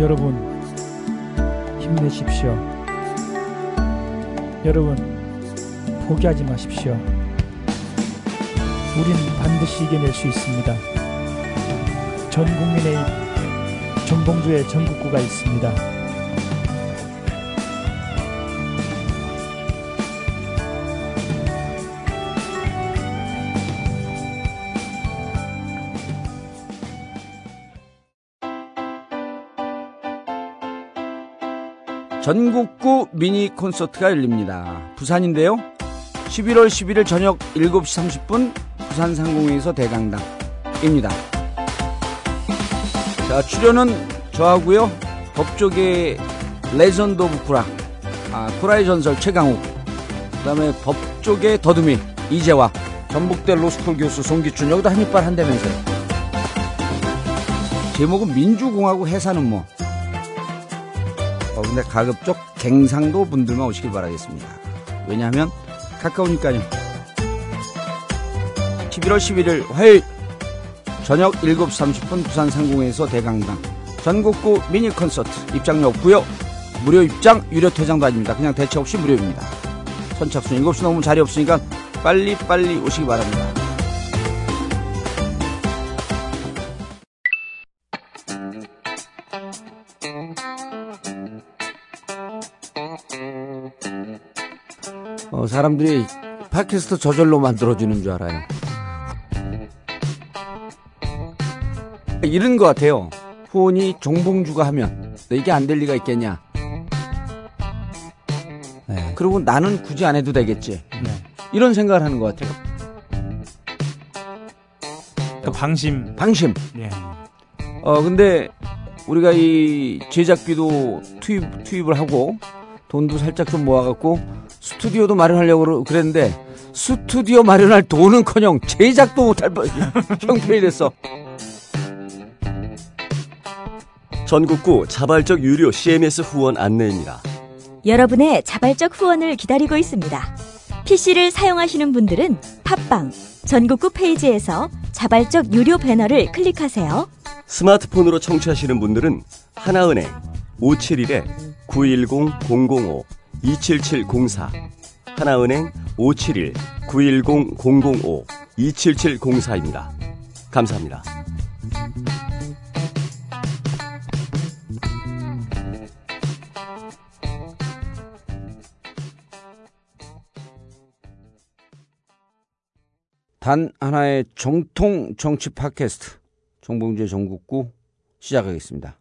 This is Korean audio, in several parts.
여러분 힘내십시오. 여러분 포기하지 마십시오. 우린 반드시 이겨낼 수 있습니다. 전 국민의 전봉주의 전국구가 있습니다. 전국구 미니 콘서트가 열립니다. 부산인데요. 11월 11일 저녁 7시 30분 부산 상공회의소 대강당입니다. 자, 출연은 저하고요. 법조계 legend of 구라, 아, 구라의 전설 최강욱, 그 다음에 법조계 더듬이 이재화, 전북대 로스쿨 교수 송기춘, 여기다 한 이빨 한다면서요. 제목은 민주공화국 해산은 뭐. 어, 근데 가급적 갱상도 분들만 오시길 바라겠습니다. 왜냐하면 가까우니까요. 11월 11일 화요일 저녁 7시 30분 부산 상공에서 대강당 전국구 미니 콘서트 입장료 없고요. 무료 입장 유료 퇴장도 아닙니다. 그냥 대체 없이 무료입니다. 선착순 7시 넘으면 자리 없으니까 빨리 빨리 오시기 바랍니다. 사람들이 팟캐스트 저절로 만들어주는 줄 알아요. 이런 것 같아요. 후원이 종봉주가 하면 이게 안 될 리가 있겠냐. 네. 그리고 나는 굳이 안 해도 되겠지. 네. 이런 생각을 하는 것 같아요. 그 방심. 방심. 예. 어 근데 우리가 이 제작비도 투입 투입을 하고 돈도 살짝 좀 모아갖고 스튜디오도 마련하려고 그랬는데 스튜디오 마련할 돈은커녕 제작도 못할 형편이 됐어. 전국구 자발적 유료 CMS 후원 안내입니다. 여러분의 자발적 후원을 기다리고 있습니다. PC를 사용하시는 분들은 팟빵 전국구 페이지에서 자발적 유료 배너를 클릭하세요. 스마트폰으로 청취하시는 분들은 하나은행 571-910-005-27704 하나은행 571-910-005-27704입니다. 감사합니다. 단 하나의 정통 정치 팟캐스트 정봉주의 전국구 시작하겠습니다.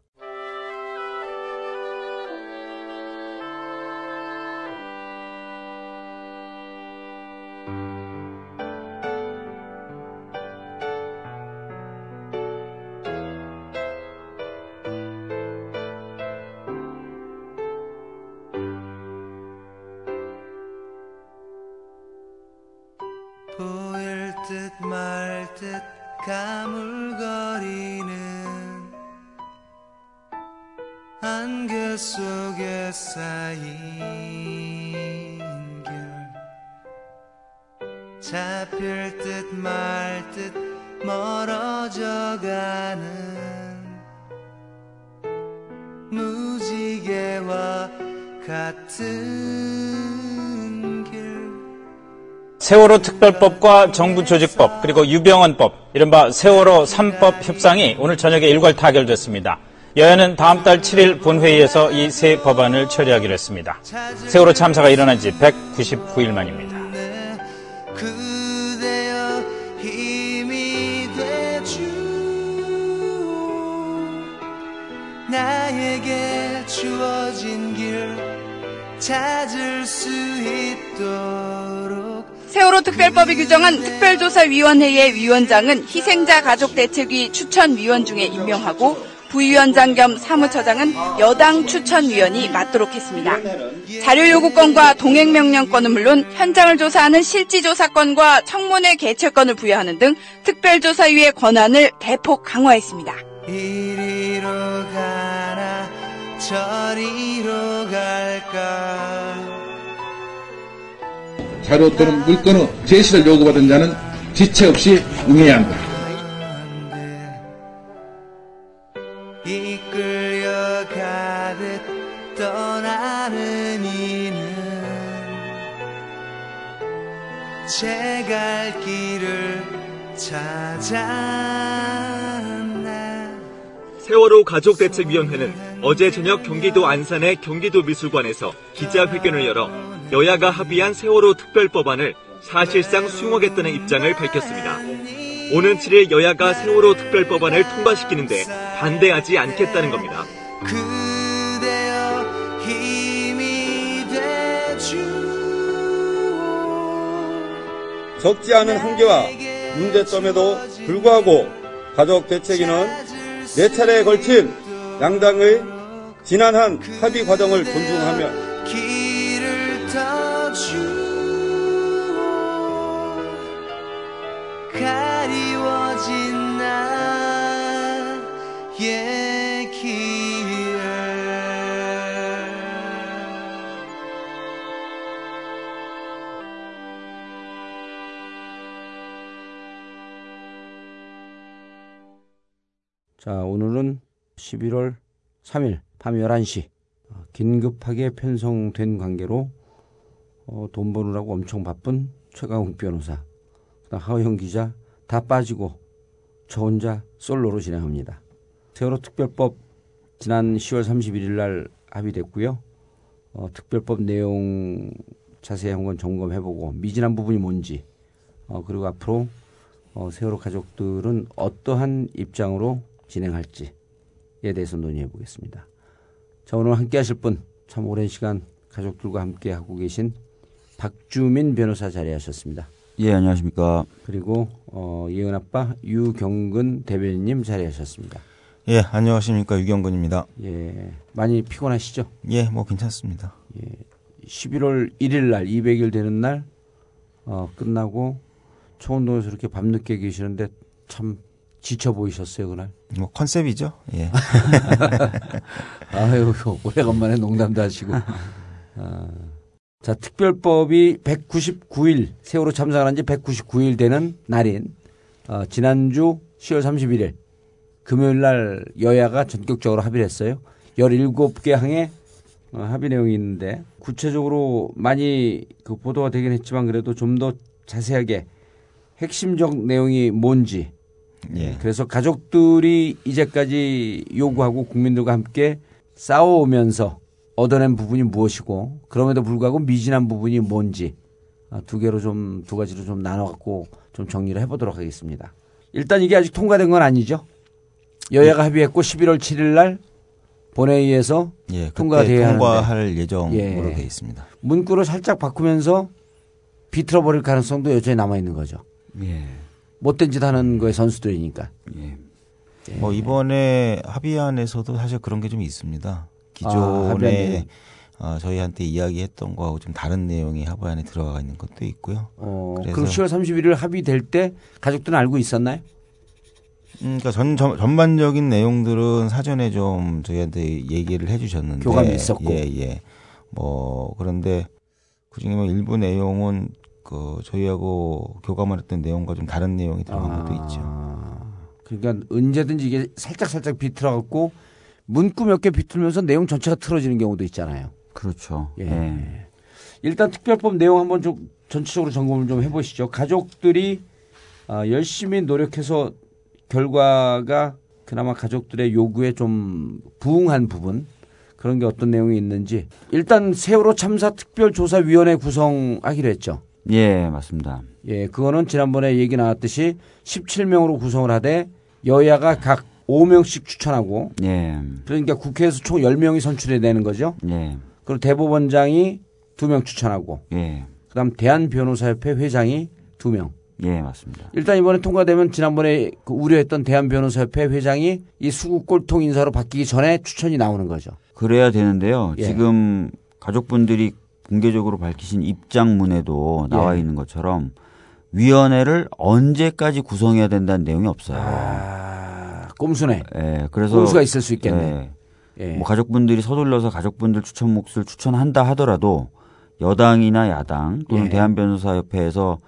속에 쌓인 결 잡힐 듯 말 듯 멀어져 가는 무지개와 같은 길 세월호 특별법과 정부 조직법 그리고 유병헌법 이른바 세월호 3법 협상이 오늘 저녁에 일괄 타결됐습니다. 여야는 다음 달 7일 본회의에서 이 세 법안을 처리하기로 했습니다. 세월호 참사가 일어난 지 199일 만입니다. 나에게 주어진 길 찾을 수 있도록 세월호 특별법이 규정한 특별조사위원회의 위원장은 희생자 가족 대책위 추천위원 중에 임명하고 부위원장 겸 사무처장은 여당 추천위원이 맡도록 했습니다. 자료 요구권과 동행명령권은 물론 현장을 조사하는 실지조사권과 청문회 개최권을 부여하는 등 특별조사위의 권한을 대폭 강화했습니다. 이리로 가나 저리로 갈까 자료 또는 물건의 제시를 요구받은 자는 지체 없이 응해야 한다. 제 갈 길을 찾았네 세월호 가족대책위원회는 어제 저녁 경기도 안산의 경기도 미술관에서 기자회견을 열어 여야가 합의한 세월호 특별법안을 사실상 수용하겠다는 입장을 밝혔습니다. 오는 7일 여야가 세월호 특별법안을 통과시키는데 반대하지 않겠다는 겁니다. 그 적지 않은 한계와 문제점에도 불구하고 가족 대책위는 네 차례에 걸친 양당의 지난한 합의 과정을 존중하며 길을 터주 가리워진 나의 자, 오늘은 11월 3일 밤 11시 어, 긴급하게 편성된 관계로 어, 돈 버느라고 엄청 바쁜 최강욱 변호사, 그다음 하호영 기자 다 빠지고 저 혼자 솔로로 진행합니다. 세월호 특별법 지난 10월 31일 날 합의됐고요. 어, 특별법 내용 자세히 한번 점검해보고 미진한 부분이 뭔지 어, 그리고 앞으로 어, 세월호 가족들은 어떠한 입장으로 진행할지에 대해서 논의해 보겠습니다. 자, 오늘 함께 하실 분, 참 오랜 시간 가족들과 함께 하고 계신 박주민 변호사 자리하셨습니다. 예, 안녕하십니까. 그리고, 어, 예은 아빠 유경근 대변인님 자리하셨습니다. 예, 안녕하십니까. 유경근입니다. 예, 많이 피곤하시죠? 예, 뭐 괜찮습니다. 예, 11월 1일 날, 200일 되는 날, 어, 끝나고 초운동에서 이렇게 밤늦게 계시는데 참 지쳐 보이셨어요, 그날? 뭐 컨셉이죠. 예. 아유, 오래간만에 농담도 하시고. 아, 자, 특별법이 199일, 세월호 참사한 지 199일 되는 날인, 어, 지난주 10월 31일, 금요일 날 여야가 전격적으로 합의를 했어요. 17개 항의 어, 합의 내용이 있는데, 구체적으로 많이 그 보도가 되긴 했지만, 그래도 좀 더 자세하게 핵심적 내용이 뭔지, 예. 그래서 가족들이 이제까지 요구하고 국민들과 함께 싸워오면서 얻어낸 부분이 무엇이고 그럼에도 불구하고 미진한 부분이 뭔지 아, 두 개로 좀 두 가지로 좀 나눠 갖고 좀 정리를 해보도록 하겠습니다. 일단 이게 아직 통과된 건 아니죠. 여야가 합의했고 11월 7일 날 본회의에서 예, 통과가 그때 돼야 통과할 예정으로 예. 돼 있습니다. 문구를 살짝 바꾸면서 비틀어 버릴 가능성도 여전히 남아 있는 거죠. 예. 못된 짓 하는 거에 선수들이니까. 예. 뭐 이번에 합의안에서도 사실 그런 게 좀 있습니다. 아, 기존에 합의안에. 어, 저희한테 이야기했던 거하고 좀 다른 내용이 합의안에 들어가 있는 것도 있고요. 어, 그래서- 그럼 10월 31일 합의될 때 가족들은 알고 있었나요? 음, 그러니까 전, 전 전반적인 내용들은 사전에 좀 저희한테 얘기를 해주셨는데 교감이 있었고. 예, 예. 뭐 그런데 그중에 뭐 일부 내용은 그 저희하고 교감을 했던 내용과 좀 다른 내용이 들어간 것도 있죠. 아, 그러니까 언제든지 이게 살짝 살짝 비틀어갖고 문구 몇 개 비틀면서 내용 전체가 틀어지는 경우도 있잖아요. 그렇죠. 예. 예. 일단 특별법 내용 한번 좀 전체적으로 점검을 좀 해보시죠. 가족들이 아, 열심히 노력해서 결과가 그나마 가족들의 요구에 좀 부응한 부분 그런 게 어떤 내용이 있는지 일단 세월호 참사 특별조사위원회 구성하기로 했죠. 예, 맞습니다. 예, 그거는 지난번에 얘기 나왔듯이 17명으로 구성을 하되 여야가 각 5명씩 추천하고 예. 그러니까 국회에서 총 10명이 선출해 내는 거죠. 예. 그리고 대법원장이 2명 추천하고 예. 그다음 대한변호사협회 회장이 2명. 예, 맞습니다. 일단 이번에 통과되면 지난번에 그 우려했던 대한변호사협회 회장이 이 수국 꼴통 인사로 바뀌기 전에 추천이 나오는 거죠. 그래야 되는데요. 예. 지금 가족분들이 공개적으로 밝히신 입장문에도 나와 예. 있는 것처럼 위원회를 언제까지 구성해야 된다는 내용이 없어요. 아, 꼼수네. 예, 그래서 꼼수가 있을 수 있겠네. 예. 예. 뭐 가족분들이 서둘러서 가족분들 추천 몫을 추천한다 하더라도 여당이나 야당 또는 예. 대한변호사협회에서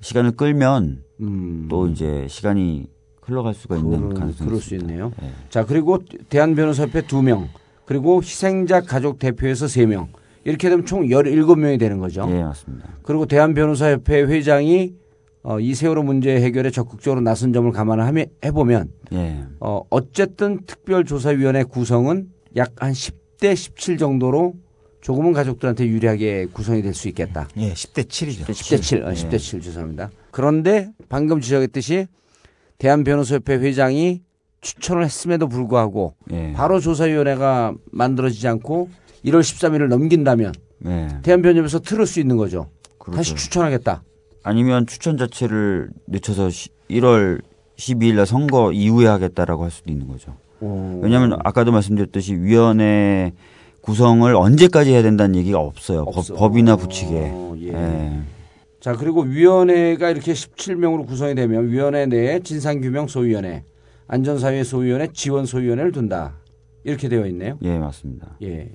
시간을 끌면 음. 또 이제 시간이 흘러갈 수가 있는 가능성이 그럴 수 있습니다. 있네요. 예. 자, 그리고 대한변호사협회 2명, 그리고 희생자 가족 대표에서 3명. 이렇게 되면 총 17명이 되는 거죠. 예, 맞습니다. 그리고 대한변호사협회 회장이 어, 이 세월호 문제 해결에 적극적으로 나선 점을 감안해 보면 예. 어, 어쨌든 특별조사위원회 구성은 약 한 10대 17 정도로 조금은 가족들한테 유리하게 구성이 될 수 있겠다. 예, 10대 7이죠. 10대 7, 어, 10대 7 죄송합니다. 그런데 방금 지적했듯이 대한변호사협회 회장이 추천을 했음에도 불구하고 예. 바로 조사위원회가 만들어지지 않고 1월 13일을 넘긴다면 예. 대한변협에서 틀을 수 있는 거죠. 그렇죠. 다시 추천하겠다. 아니면 추천 자체를 늦춰서 시- 1월 12일 날 선거 이후에 하겠다라고 할 수도 있는 거죠. 왜냐하면 아까도 말씀드렸듯이 위원회 구성을 언제까지 해야 된다는 얘기가 없어요. 없어. 법, 이나 붙이게. 어, 예. 예. 자 그리고 위원회가 이렇게 17명으로 구성이 되면 위원회 내에 진상규명 소위원회, 안전사회 소위원회, 지원 소위원회를 둔다 이렇게 되어 있네요. 예, 맞습니다. 예.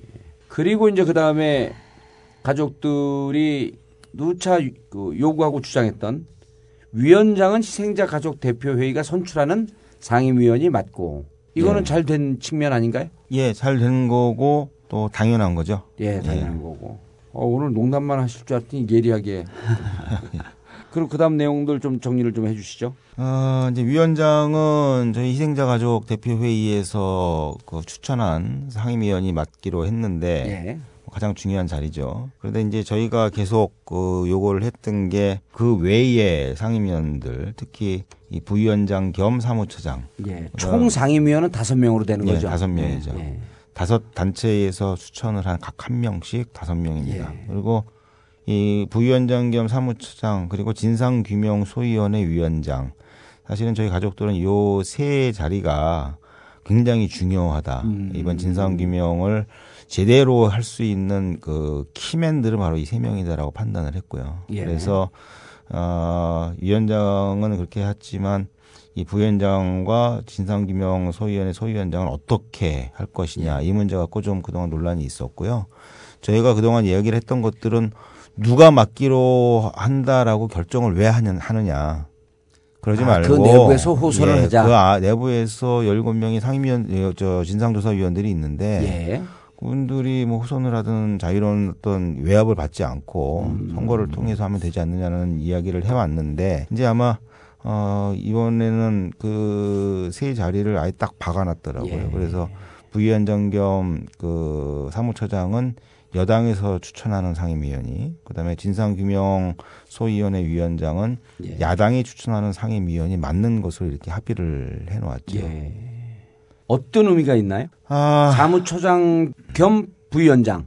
그리고 이제 그 다음에 가족들이 누차 유- 그 요구하고 주장했던 위원장은 희생자 가족 대표 회의가 선출하는 상임위원이 맞고 이거는 예. 잘된 측면 아닌가요? 예, 잘 된 거고 또 당연한 거죠. 예, 당연한 거고. 어, 오늘 농담만 하실 줄 알았더니 예리하게. 그리고 그다음 내용들 좀 정리를 좀 해주시죠. 어, 이제 위원장은 저희 희생자 가족 대표 회의에서 그 추천한 상임위원이 맡기로 했는데 예. 가장 중요한 자리죠. 그런데 이제 저희가 계속 그 요구를 했던 게 그 외의 상임위원들, 특히 이 부위원장 겸 사무처장. 예. 총 상임위원은 다섯 명으로 되는 예, 거죠. 다섯 명이죠. 예, 예. 다섯 단체에서 추천을 한 각 한 명씩 다섯 명입니다. 예. 그리고 이 부위원장 겸 사무처장 그리고 진상규명 소위원회 위원장 사실은 저희 가족들은 요 세 자리가 굉장히 중요하다. 음. 이번 진상규명을 제대로 할 수 있는 그 키맨들은 바로 이 세 명이다라고 판단을 했고요. 예. 그래서 어, 위원장은 그렇게 했지만 이 부위원장과 진상규명 소위원회 소위원장을 어떻게 할 것이냐 이 문제 갖고 좀 그동안 논란이 있었고요. 저희가 그동안 이야기를 했던 것들은 누가 맡기로 한다라고 결정을 왜 하느냐. 그러지 아, 말고 그 내부에서 호소를 예, 하자. 그 아, 내부에서 17명이 상임위원 예, 저 진상조사위원들이 있는데 예. 그분들이 뭐 호선을 하든 자유로운 어떤 외압을 받지 않고 음. 선거를 통해서 하면 되지 않느냐는 이야기를 해 왔는데 이제 아마 어 이번에는 그 세 자리를 아예 딱 박아 놨더라고요. 예. 그래서 부위원장 겸 그 사무처장은 여당에서 추천하는 상임위원이 그다음에 진상규명 소위원회 위원장은 예. 야당이 추천하는 상임위원이 맞는 것으로 이렇게 합의를 해놓았죠. 예. 어떤 의미가 있나요? 아, 사무처장 겸 부위원장.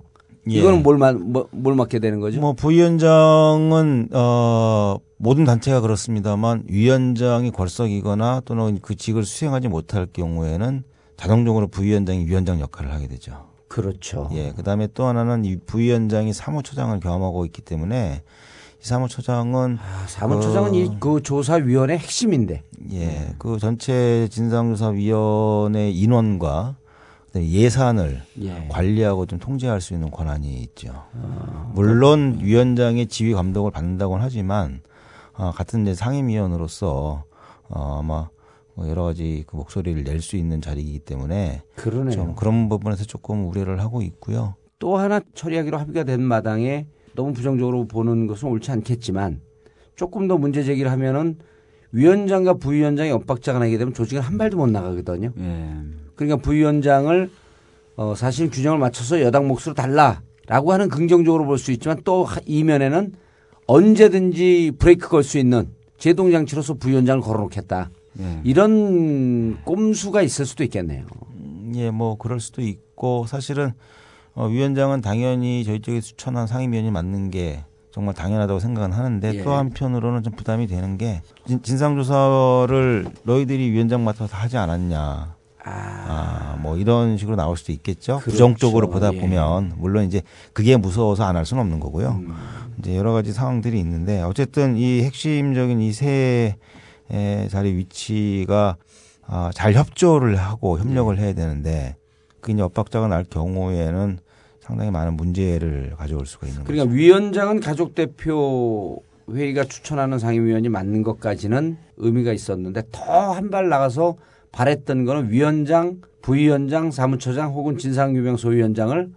예. 이거는 뭘, 맡, 뭐, 뭘 맡게 되는 거죠? 뭐 부위원장은 어 모든 단체가 그렇습니다만 위원장이 걸석이거나 또는 그 직을 수행하지 못할 경우에는 자동적으로 부위원장이 위원장 역할을 하게 되죠. 그렇죠. 예. 그다음에 또 하나는 이 부위원장이 사무처장을 겸하고 있기 때문에 이 사무처장은 아, 사무처장은 그- 이그 조사위원회 핵심인데. 예, 그 전체 진상조사위원회 인원과 예산을 예. 관리하고 좀 통제할 수 있는 권한이 있죠. 물론 위원장의 지휘 감독을 받는다고는 하지만 어, 같은 이제 상임위원으로서 어, 아마 뭐 여러 가지 그 목소리를 낼 수 있는 자리이기 때문에 그러네요. 좀 그런 부분에서 조금 우려를 하고 있고요. 또 하나 처리하기로 합의가 된 마당에 너무 부정적으로 보는 것은 옳지 않겠지만 조금 더 문제 제기를 하면은 위원장과 부위원장이 엇박자가 나게 되면 조직은 한 발도 못 나가거든요. 예. 그러니까 부위원장을 어, 사실 균형을 맞춰서 여당 몫으로 달라라고 하는 긍정적으로 볼 수 있지만 또 하- 이면에는 언제든지 브레이크 걸 수 있는 제동 장치로서 부위원장을 걸어놓겠다. 예. 이런 꼼수가 있을 수도 있겠네요. 예, 뭐 그럴 수도 있고 사실은 어, 위원장은 당연히 저희 쪽에 추천한 상임위원이 맞는 게 정말 당연하다고 생각은 하는데 예. 또 한편으로는 좀 부담이 되는 게 진, 진상조사를 너희들이 위원장 맡아서 하지 않았냐. 아, 뭐 이런 식으로 나올 수도 있겠죠. 그렇죠. 부정적으로 보다 예. 보면 물론 이제 그게 무서워서 안 할 수는 없는 거고요. 음. 이제 여러 가지 상황들이 있는데 어쨌든 이 핵심적인 이세 자리 위치가 아, 잘 협조를 하고 협력을 해야 되는데 그 이제 엇박자가 날 경우에는 상당히 많은 문제를 가져올 수가 있는 거죠. 그러니까 위원장은 가족 대표 회의가 추천하는 상임위원이 맞는 것까지는 의미가 있었는데 더 한 발 나가서 바랬던 거는 위원장, 부위원장, 사무처장 혹은 진상규명 소위원장을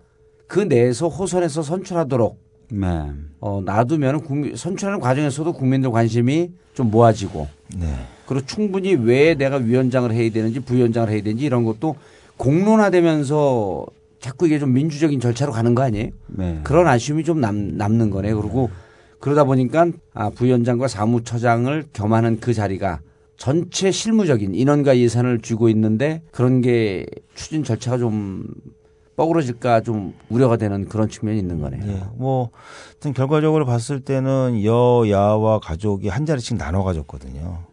그 내에서 호선에서 선출하도록 네. 어, 놔두면 국민, 선출하는 과정에서도 국민들 관심이 좀 모아지고 네. 그리고 충분히 왜 내가 위원장을 해야 되는지 부위원장을 해야 되는지 이런 것도 공론화되면서 자꾸 이게 좀 민주적인 절차로 가는 거 아니에요? 네. 그런 아쉬움이 좀 남, 남는 거네요. 그리고 그러다 보니까 아, 부위원장과 사무처장을 겸하는 그 자리가 전체 실무적인 인원과 예산을 쥐고 있는데 그런 게 추진 절차가 좀 뻐그러질까 좀 우려가 되는 그런 측면이 있는 거네요. 예, 뭐, 하여튼 결과적으로 봤을 때는 여야와 가족이 한 자리씩 나눠 가졌거든요.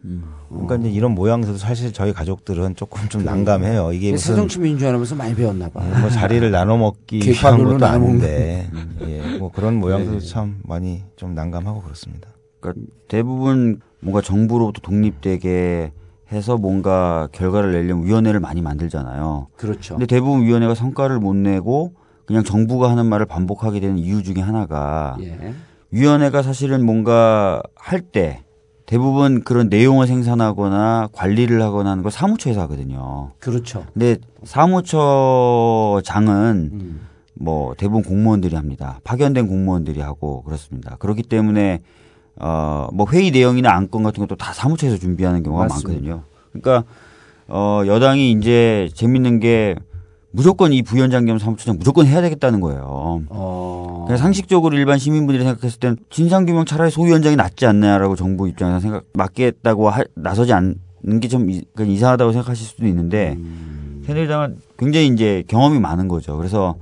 그러니까 이제 이런 모양새도 사실 저희 가족들은 조금 좀 난감해요. 이게 무슨 새정치민주연합에서 많이 배웠나 봐. 뭐 자리를 나눠 먹기 위한 것도 아닌데, 예, 뭐 그런 모양새도 네. 참 많이 좀 난감하고 그렇습니다. 그러니까 대부분 뭔가 정부로부터 독립되게 해서 뭔가 결과를 내려면 위원회를 많이 만들잖아요. 그렇죠. 근데 대부분 위원회가 성과를 못 내고 그냥 정부가 하는 말을 반복하게 되는 이유 중에 하나가 예. 위원회가 사실은 뭔가 할 때 대부분 그런 내용을 생산하거나 관리를 하거나 하는 걸 사무처에서 하거든요. 그렇죠. 근데 사무처장은 뭐 대부분 공무원들이 합니다. 파견된 공무원들이 하고 그렇습니다. 그렇기 때문에 어 뭐 회의 내용이나 안건 같은 것도 다 사무처에서 준비하는 경우가 맞습니다. 많거든요. 그러니까 어 여당이 이제 재밌는 게 무조건 이 부위원장 겸 사무처장 무조건 해야 되겠다는 거예요. 어. 그냥 상식적으로 일반 시민분들이 생각했을 땐 진상규명 차라리 소위원장이 낫지 않나라고 정부 입장에서 생각 맡겠다고 하- 나서지 않는 게 좀 이상하다고 생각하실 수도 있는데 새누리당은 굉장히 이제 경험이 많은 거죠. 그래서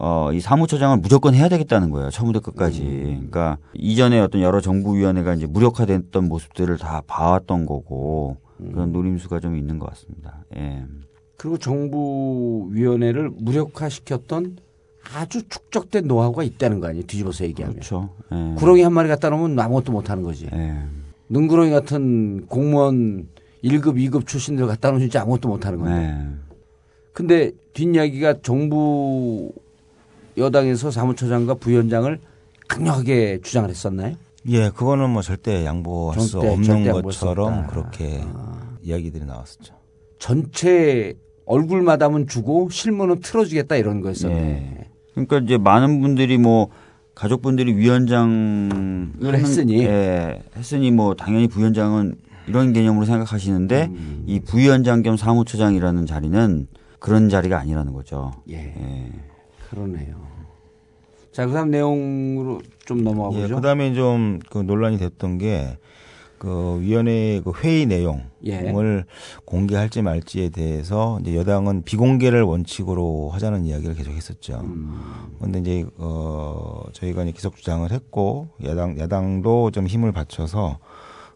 어, 이 사무처장을 무조건 해야 되겠다는 거예요. 처음부터 끝까지. 그러니까 이전에 어떤 여러 정부위원회가 이제 무력화됐던 모습들을 다 봐왔던 거고 그런 노림수가 좀 있는 것 같습니다. 예. 그리고 정부위원회를 무력화시켰던 아주 축적된 노하우가 있다는 거 아니에요? 뒤집어서 얘기하면. 그렇죠. 예. 구렁이 한 마리 갖다 놓으면 아무것도 못 하는 거지. 예. 능구렁이 같은 공무원 1급, 2급 출신들 갖다 놓으면 진짜 아무것도 못 하는 건데. 네. 근데 뒷이야기가 정부 여당에서 사무처장과 부위원장을 강력하게 주장을 했었나요? 예, 그거는 뭐 절대 양보할 수 절대, 없는 수 것처럼 없다. 아. 그렇게 이야기들이 나왔었죠. 전체 얼굴 마담은 주고 실무는 틀어주겠다 이런 거였었네. 예. 그러니까 이제 많은 분들이 뭐 가족분들이 위원장을 했으니. 예, 했으니 뭐 당연히 부위원장은 이런 개념으로 생각하시는데 음. 이 부위원장 겸 사무처장이라는 자리는 그런 자리가 아니라는 거죠. 예. 그러네요. 자, 그 다음 내용으로 좀 넘어가 예, 보죠. 그다음에 좀 그 논란이 됐던 게 그 위원회 그 회의 내용을 예. 공개할지 말지에 대해서 이제 여당은 비공개를 원칙으로 하자는 이야기를 계속했었죠. 그런데 이제 어 저희가 이제 계속 주장을 했고 야당 야당도 좀 힘을 받쳐서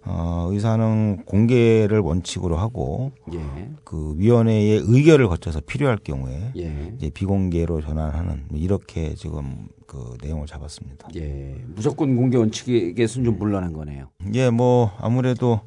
어 의사는 공개를 원칙으로 하고 예. 그 위원회의 의결을 거쳐서 필요할 경우에 예. 이제 비공개로 전환하는 뭐 이렇게 지금 그 내용을 잡았습니다. 예. 무조건 공개 원칙에서는 좀 물러난 거네요. 예, 뭐 아무래도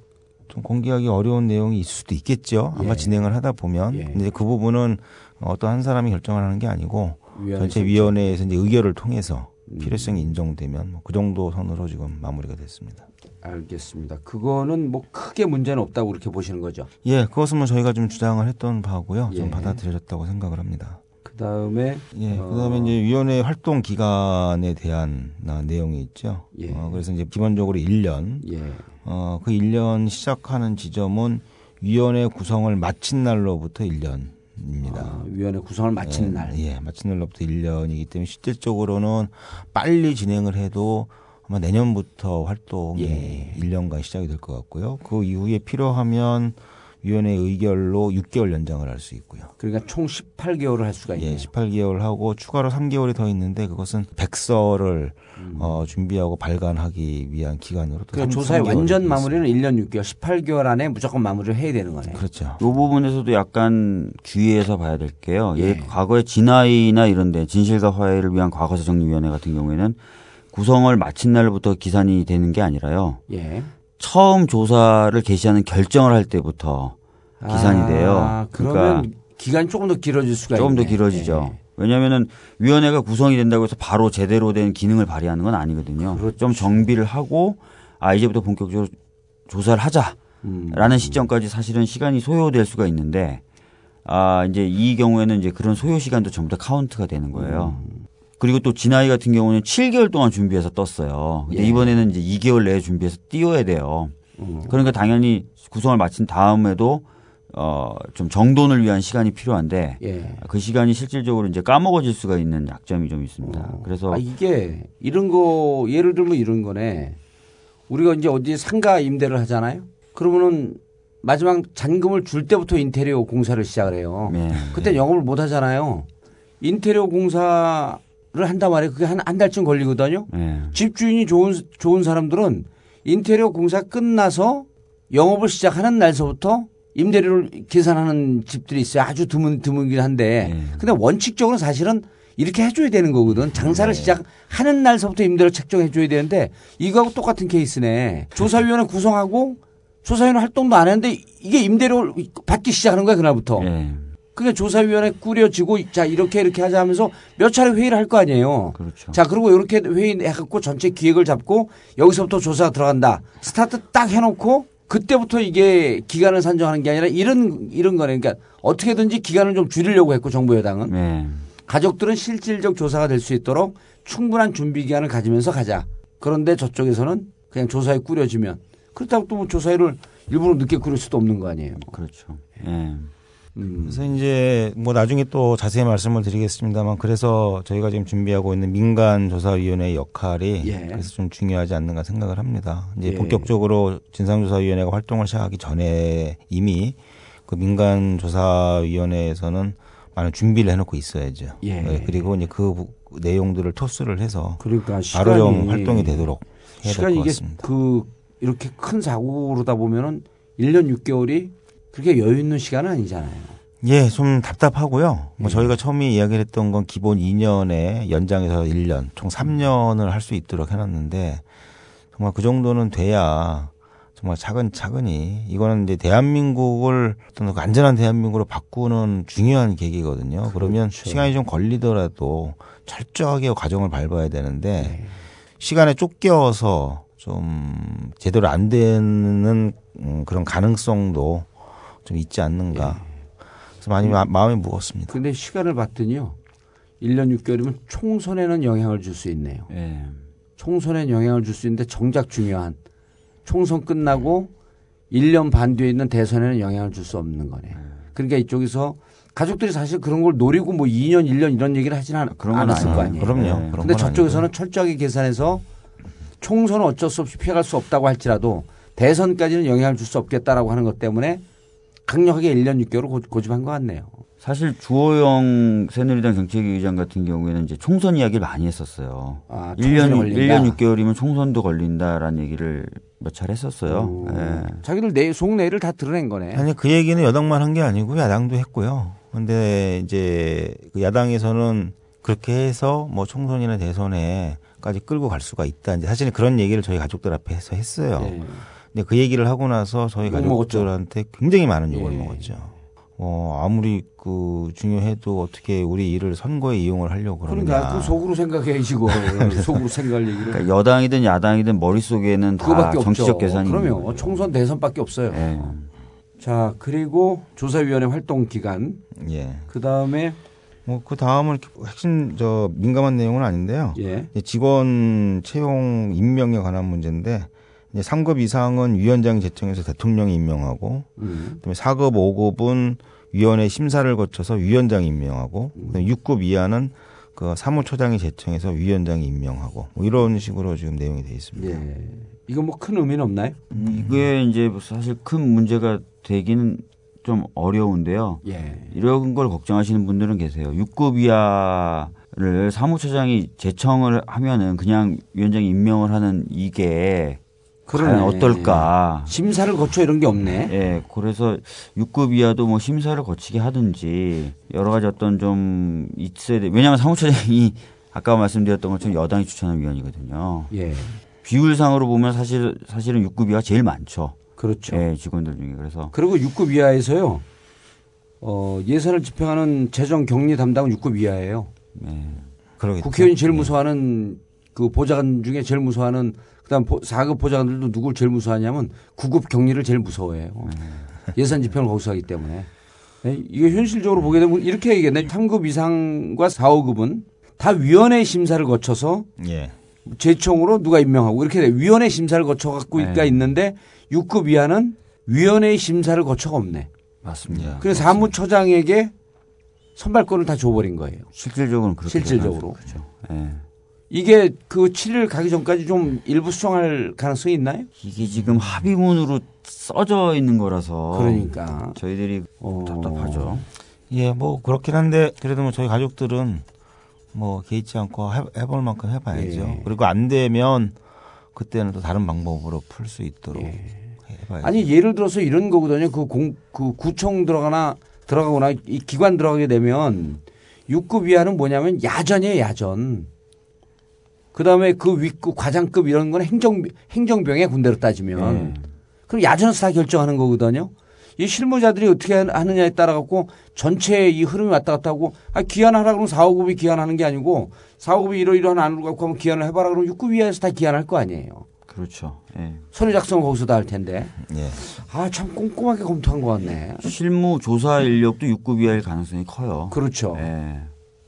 좀 공개하기 어려운 내용이 있을 수도 있겠죠. 아마 예. 진행을 하다 보면. 예. 근데 그 부분은 어떤 한 사람이 결정을 하는 게 아니고 위원회 전체. 위원회에서 이제 의결을 통해서 음. 필요성이 인정되면 뭐 그 정도 선으로 지금 마무리가 됐습니다. 알겠습니다. 그거는 뭐 크게 문제는 없다고 그렇게 보시는 거죠. 예, 그것은 뭐 저희가 좀 주장을 했던 바고요. 예. 좀 받아들여졌다고 생각을 합니다. 그 다음에 예, 어, 그 다음에 이제 위원회 활동 기간에 대한 아, 내용이 있죠. 예. 어, 그래서 이제 기본적으로 1년. 예. 어, 그 1년 시작하는 지점은 위원회 구성을 마친 날로부터 1년입니다. 아, 위원회 구성을 마치는 예, 날. 예, 마친 날로부터 1년이기 때문에 실질적으로는 빨리 진행을 해도 아마 내년부터 활동이 예. 1년간 시작이 될 것 같고요. 그 이후에 필요하면 위원회 의결로 6개월 연장을 할 수 있고요. 그러니까 총 18개월을 할 수가 있네요. 예, 18개월 하고 추가로 3개월이 더 있는데 그것은 백서를 어, 준비하고 발간하기 위한 기간으로 또 음. 그러니까 삼- 조사의 3개월이 완전. 마무리는 1년 6개월, 18개월 안에 무조건 마무리를 해야 되는 거네요. 그렇죠. 이 부분에서도 약간 주의해서 봐야 될 게요. 예. 예. 과거에 진화이나 이런데 진실과 화해를 위한 과거사정리위원회 같은 경우에는 구성을 마친 날부터 기산이 되는 게 아니라요. 예. 처음 조사를 개시하는 결정을 할 때부터 기산이 아, 돼요. 그러면 그러니까 기간이 조금 더 길어질 수가 조금 더 있네. 길어지죠. 예. 왜냐하면은 위원회가 구성이 된다고 해서 바로 제대로 된 기능을 발휘하는 건 아니거든요. 그렇죠. 좀 정비를 하고 아 이제부터 본격적으로 조사를 하자라는 음. 시점까지 사실은 시간이 소요될 수가 있는데 아 이제 이 경우에는 이제 그런 소요 시간도 전부 다 카운트가 되는 거예요. 그리고 또 진아이 같은 경우는 7개월 동안 준비해서 떴어요. 근데 예. 이번에는 이제 2개월 내에 준비해서 띄워야 돼요. 그러니까 당연히 구성을 마친 다음에도 어, 좀 정돈을 위한 시간이 필요한데 예. 그 시간이 실질적으로 이제 까먹어질 수가 있는 약점이 좀 있습니다. 그래서 아, 이게 이런 거 예를 들면 이런 거네. 우리가 이제 어디 상가 임대를 하잖아요. 그러면은 마지막 잔금을 줄 때부터 인테리어 공사를 시작을 해요. 네. 그때 영업을 못 하잖아요. 인테리어 공사 를 한단 말이에요. 그게 한, 한 달쯤 걸리거든요. 네. 집주인이 좋은, 좋은 사람들은 인테리어 공사 끝나서 영업을 시작하는 날서부터 임대료를 계산하는 집들이 있어요. 아주 드문, 드문긴 한데. 네. 근데 원칙적으로는 사실은 이렇게 해줘야 되는 거거든. 장사를 네. 시작하는 날서부터 임대료 책정해줘야 되는데 이거하고 똑같은 케이스네. 조사위원회 구성하고 조사위원회 활동도 안 했는데 이게 임대료 받기 시작하는 거야, 그날부터. 네. 그게 조사위원회 꾸려지고 자 이렇게 이렇게 하자 하면서 몇 차례 회의를 할 거 아니에요. 그렇죠. 자 그리고 이렇게 회의 해갖고 전체 기획을 잡고 여기서부터 조사가 들어간다. 스타트 딱 해놓고 그때부터 이게 기간을 산정하는 게 아니라 이런 이런 거네. 그러니까 어떻게든지 기간을 좀 줄이려고 했고 정부 여당은 네. 가족들은 실질적 조사가 될 수 있도록 충분한 준비 기간을 가지면서 가자. 그런데 저쪽에서는 그냥 조사에 꾸려지면 그렇다고 또 뭐 조사회를 일부러 늦게 꾸릴 수도 없는 거 아니에요. 그렇죠. 예. 그래서 이제 뭐 나중에 또 자세히 말씀을 드리겠습니다만 그래서 저희가 지금 준비하고 있는 민간 조사위원회 역할이 예. 그래서 좀 중요하지 않는가 생각을 합니다. 이제 예. 본격적으로 진상조사위원회가 활동을 시작하기 전에 이미 그 민간 조사위원회에서는 많은 준비를 해놓고 있어야죠. 예. 네, 그리고 이제 그 부- 내용들을 토스를 해서 그러니까 바로 좀 활동이 되도록 해야 될 것 같습니다. 그 이렇게 큰 사고로다 보면은 1년 6개월이 그렇게 여유 있는 시간은 아니잖아요. 예, 좀 답답하고요. 예. 뭐 저희가 처음에 이야기를 했던 건 기본 2년에 연장해서 1년, 총 3년을 할 수 있도록 해놨는데 정말 그 정도는 돼야 정말 차근차근히 이거는 이제 대한민국을 어떤 그 안전한 대한민국으로 바꾸는 중요한 계기거든요. 그러면 그렇죠. 시간이 좀 걸리더라도 철저하게 과정을 밟아야 되는데 네. 시간에 쫓겨서 좀 제대로 안 되는 음, 그런 가능성도 좀 있지 않는가. 그래서 많이 마, 마음이 무겁습니다. 근데 시간을 봤더니요. 1년 6개월이면 총선에는 영향을 줄 수 있네요. 예. 총선에 영향을 줄 수 있는데 정작 중요한 총선 끝나고 1년 반 뒤에 있는 대선에는 영향을 줄 수 없는 거네. 그러니까 이쪽에서 가족들이 사실 그런 걸 노리고 뭐 2년, 1년 이런 얘기를 하지는 않- 않았을 거 아니에요. 아니에요. 그럼요. 네. 그런 근데 건 저쪽에서는 철저하게 계산해서 총선은 어쩔 수 없이 피해갈 수 없다고 할지라도 대선까지는 영향을 줄 수 없겠다라고 하는 것 때문에 강력하게 1년 6개월을 고- 고집한 것 같네요. 사실 주호영 새누리당 정책위의장 같은 경우에는 이제 총선 이야기를 많이 했었어요. 아, 1년, 총선에 걸린다. 1년 6개월이면 총선도 걸린다라는 얘기를 몇 차례 했었어요. 오. 예. 자기들 내 속내를 다 드러낸 거네. 아니 그 얘기는 여당만 한 게 아니고 야당도 했고요. 근데 이제 그 야당에서는 그렇게 해서 뭐 총선이나 대선에까지 끌고 갈 수가 있다. 이제 사실은 그런 얘기를 저희 가족들 앞에서 했어요. 네. 근데 그 얘기를 하고 나서 저희 욕 먹었죠. 가족들한테 굉장히 많은 욕을 예. 먹었죠. 어, 아무리 그 중요해도 어떻게 우리 일을 선거에 이용을 하려고 그러느냐. 그러니까 그 속으로 생각해야지 고 속으로 생각할 얘기를. 그러니까 여당이든 야당이든 머릿속에는 다 정치적 없죠. 계산이 그러면 거죠. 총선 대선밖에 없어요. 예. 자 그리고 조사위원회 활동 기간 예. 그 다음에 뭐 그 다음은 핵심 저 민감한 내용은 아닌데요. 예. 직원 채용 임명에 관한 문제인데 이제 3급 이상은 위원장이 제청해서 대통령이 임명하고 음. 그다음에 4급, 5급은 위원회 심사를 거쳐서 위원장이 임명하고 그다음에 6급 이하는 그 사무처장이 제청해서 위원장이 임명하고 뭐 이런 식으로 지금 내용이 되어 있습니다. 예. 이거 뭐 큰 의미는 없나요? 이게 이제 사실 큰 문제가 되기는 좀 어려운데요. 예. 이런 걸 걱정하시는 분들은 계세요. 6급 이하를 사무처장이 제청을 하면은 그냥 위원장이 임명을 하는 이게 그러네. 어떨까? 심사를 거쳐 이런 게 없네. 예, 그래서 6급 이하도 뭐 심사를 거치게 하든지 여러 가지 어떤 좀 있어야 돼. 왜냐하면 사무처장이 아까 말씀드렸던 것처럼 여당이 추천한 위원이거든요. 예. 비율상으로 보면 사실 사실은 6급 이하 제일 많죠. 그렇죠. 예, 직원들 중에 그래서 그리고 6급 이하에서요. 어, 예산을 집행하는 재정 격리 담당은 6급 이하예요. 예. 그러겠죠. 국회의원이 제일 예. 무서워하는 그 보좌관 중에 제일 무서워하는 그다음 보- 4급 보좌관들도 누굴 제일 무서워하냐면 9급 격리를 제일 무서워해요. 예산 집행을 거기서 하기 때문에. 네, 이게 현실적으로 보게 되면 이렇게 얘기겠네. 3급 이상과 4, 5급은 다 위원회 심사를 거쳐서 예. 제청으로 누가 임명하고 이렇게 돼. 위원회 심사를 거쳐 갖고 네. 가 있는데 6급 이하는 위원회 심사를 거쳐가 없네. 맞습니다. 그래서 사무처장에게 선발권을 다 줘버린 거예요. 실질적으로는 그렇게 실질적으로. 그렇죠. 예. 이게 그 7일 가기 전까지 좀 일부 수정할 가능성이 있나요? 이게 지금 합의문으로 써져 있는 거라서 그러니까. 저희들이 답답하죠. 예, 뭐 그렇긴 한데 그래도 뭐 저희 가족들은 뭐 개의치 않고 해, 해볼 만큼 해봐야죠. 예. 그리고 안 되면 그때는 또 다른 방법으로 풀 수 있도록 해봐야죠. 아니 예를 들어서 이런 거거든요. 그 공 그 구청 들어가나 들어가거나 이 기관 들어가게 되면 6급 이하는 뭐냐면 야전이에요, 야전. 그다음에 그 윗급 과장급 이런 건 행정 행정병의 군대로 따지면 그럼 야전에서 다 결정하는 거거든요. 이 실무자들이 어떻게 하느냐에 따라 갖고 전체 이 흐름이 왔다 갔다 하고 아 기한하라 그러면 4, 5급이 기한하는 게 아니고 4, 5급이 이러이러한 안으로 갖고 하면 기한을 해봐라 그러면 6급 이하에서 다 기한할 거 아니에요. 그렇죠. 예. 서류 작성 거기서 다 할 텐데. 예. 아, 참 꼼꼼하게 검토한 것 같네. 실무 조사 인력도 6급 이하일 가능성이 커요. 그렇죠. 예.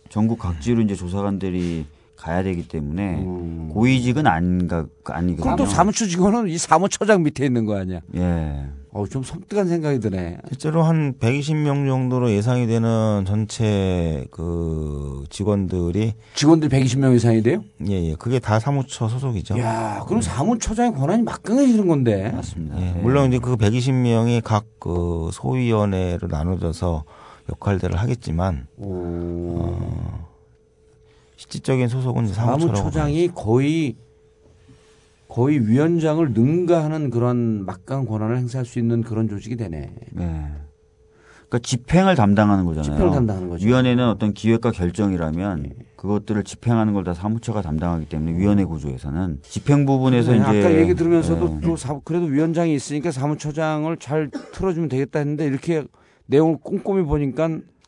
전국 각지로 이제 조사관들이 가야 되기 때문에 음. 고위직은 아닌가 아니거든요. 그럼 또 사무처 직원은 이 사무처장 밑에 있는 거 아니야? 예. 어, 좀 섬뜩한 생각이 드네. 실제로 한 120명 정도로 예상이 되는 전체 그 직원들이 직원들 120명 이상이 돼요? 예, 예. 그게 다 사무처 소속이죠. 야, 그럼 사무처장의 권한이 막강해지는 건데. 맞습니다. 예, 물론 이제 그 120명이 각 그 소위원회로 나눠져서 역할들을 하겠지만 어, 실질적인 소속은 사무처장이 거의 거의 위원장을 능가하는 그런 막강 권한을 행사할 수 있는 그런 조직이 되네. 네. 그러니까 집행을 담당하는 거잖아요. 집행을 담당하는 거죠. 위원회는 어떤 기획과 결정이라면 그것들을 집행하는 걸 다 사무처가 담당하기 때문에 위원회 구조에서는 집행 부분에서 네, 이제 아까 얘기 들으면서도 네. 또 사- 그래도 위원장이 있으니까 사무처장을 잘 틀어주면 되겠다 했는데 이렇게 내용을 꼼꼼히 보니까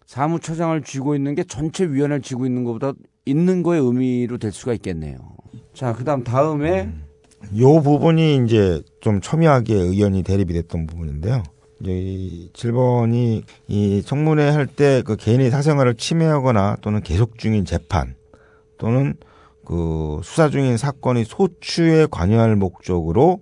사무처장을 쥐고 있는 게 전체 위원회를 쥐고 있는 것보다 있는 거의 의미로 될 수가 있겠네요. 자, 그다음 다음에 요 부분이 이제 좀 첨예하게 의견이 대립이 됐던 부분인데요. 이 7번이 이 청문회 할 때 그 개인의 사생활을 침해하거나 또는 계속 중인 재판 또는 그 수사 중인 사건이 소추에 관여할 목적으로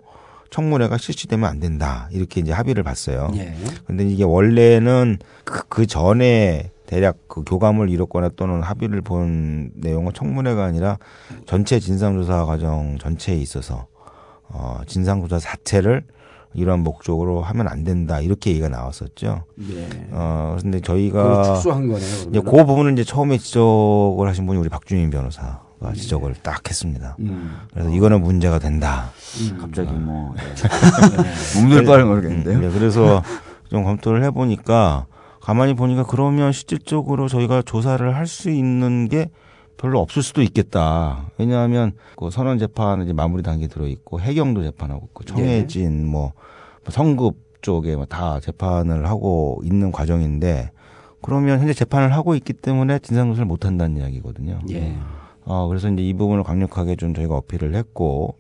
청문회가 실시되면 안 된다. 이렇게 이제 합의를 봤어요. 예. 근데 이게 원래는 그, 그 전에 대략 그 교감을 이뤘거나 또는 합의를 본 내용은 청문회가 아니라 전체 진상조사 과정 전체에 있어서 어, 진상조사 자체를 이러한 목적으로 하면 안 된다 이렇게 얘기가 나왔었죠. 네. 어 근데 저희가 축소한 거네요. 이제 그러면. 그 부분은 이제 처음에 지적을 하신 분이 우리 박주민 변호사가 지적을 딱 했습니다. 음. 그래서 이거는 문제가 된다. 갑자기 뭐 예. 몸둘 바를 모르겠는데요. 네, 그래서 좀 검토를 해보니까 가만히 보니까 그러면 실질적으로 저희가 조사를 할 수 있는 게 별로 없을 수도 있겠다. 왜냐하면 그 선언 재판은 이제 마무리 단계 들어 있고 해경도 재판하고 있고 청해진 뭐 성급 쪽에 뭐다 재판을 하고 있는 과정인데 그러면 현재 재판을 하고 있기 때문에 진상 조사를 못 한다는 이야기거든요. 예. 어, 그래서 이제 이 부분을 강력하게 좀 저희가 어필을 했고,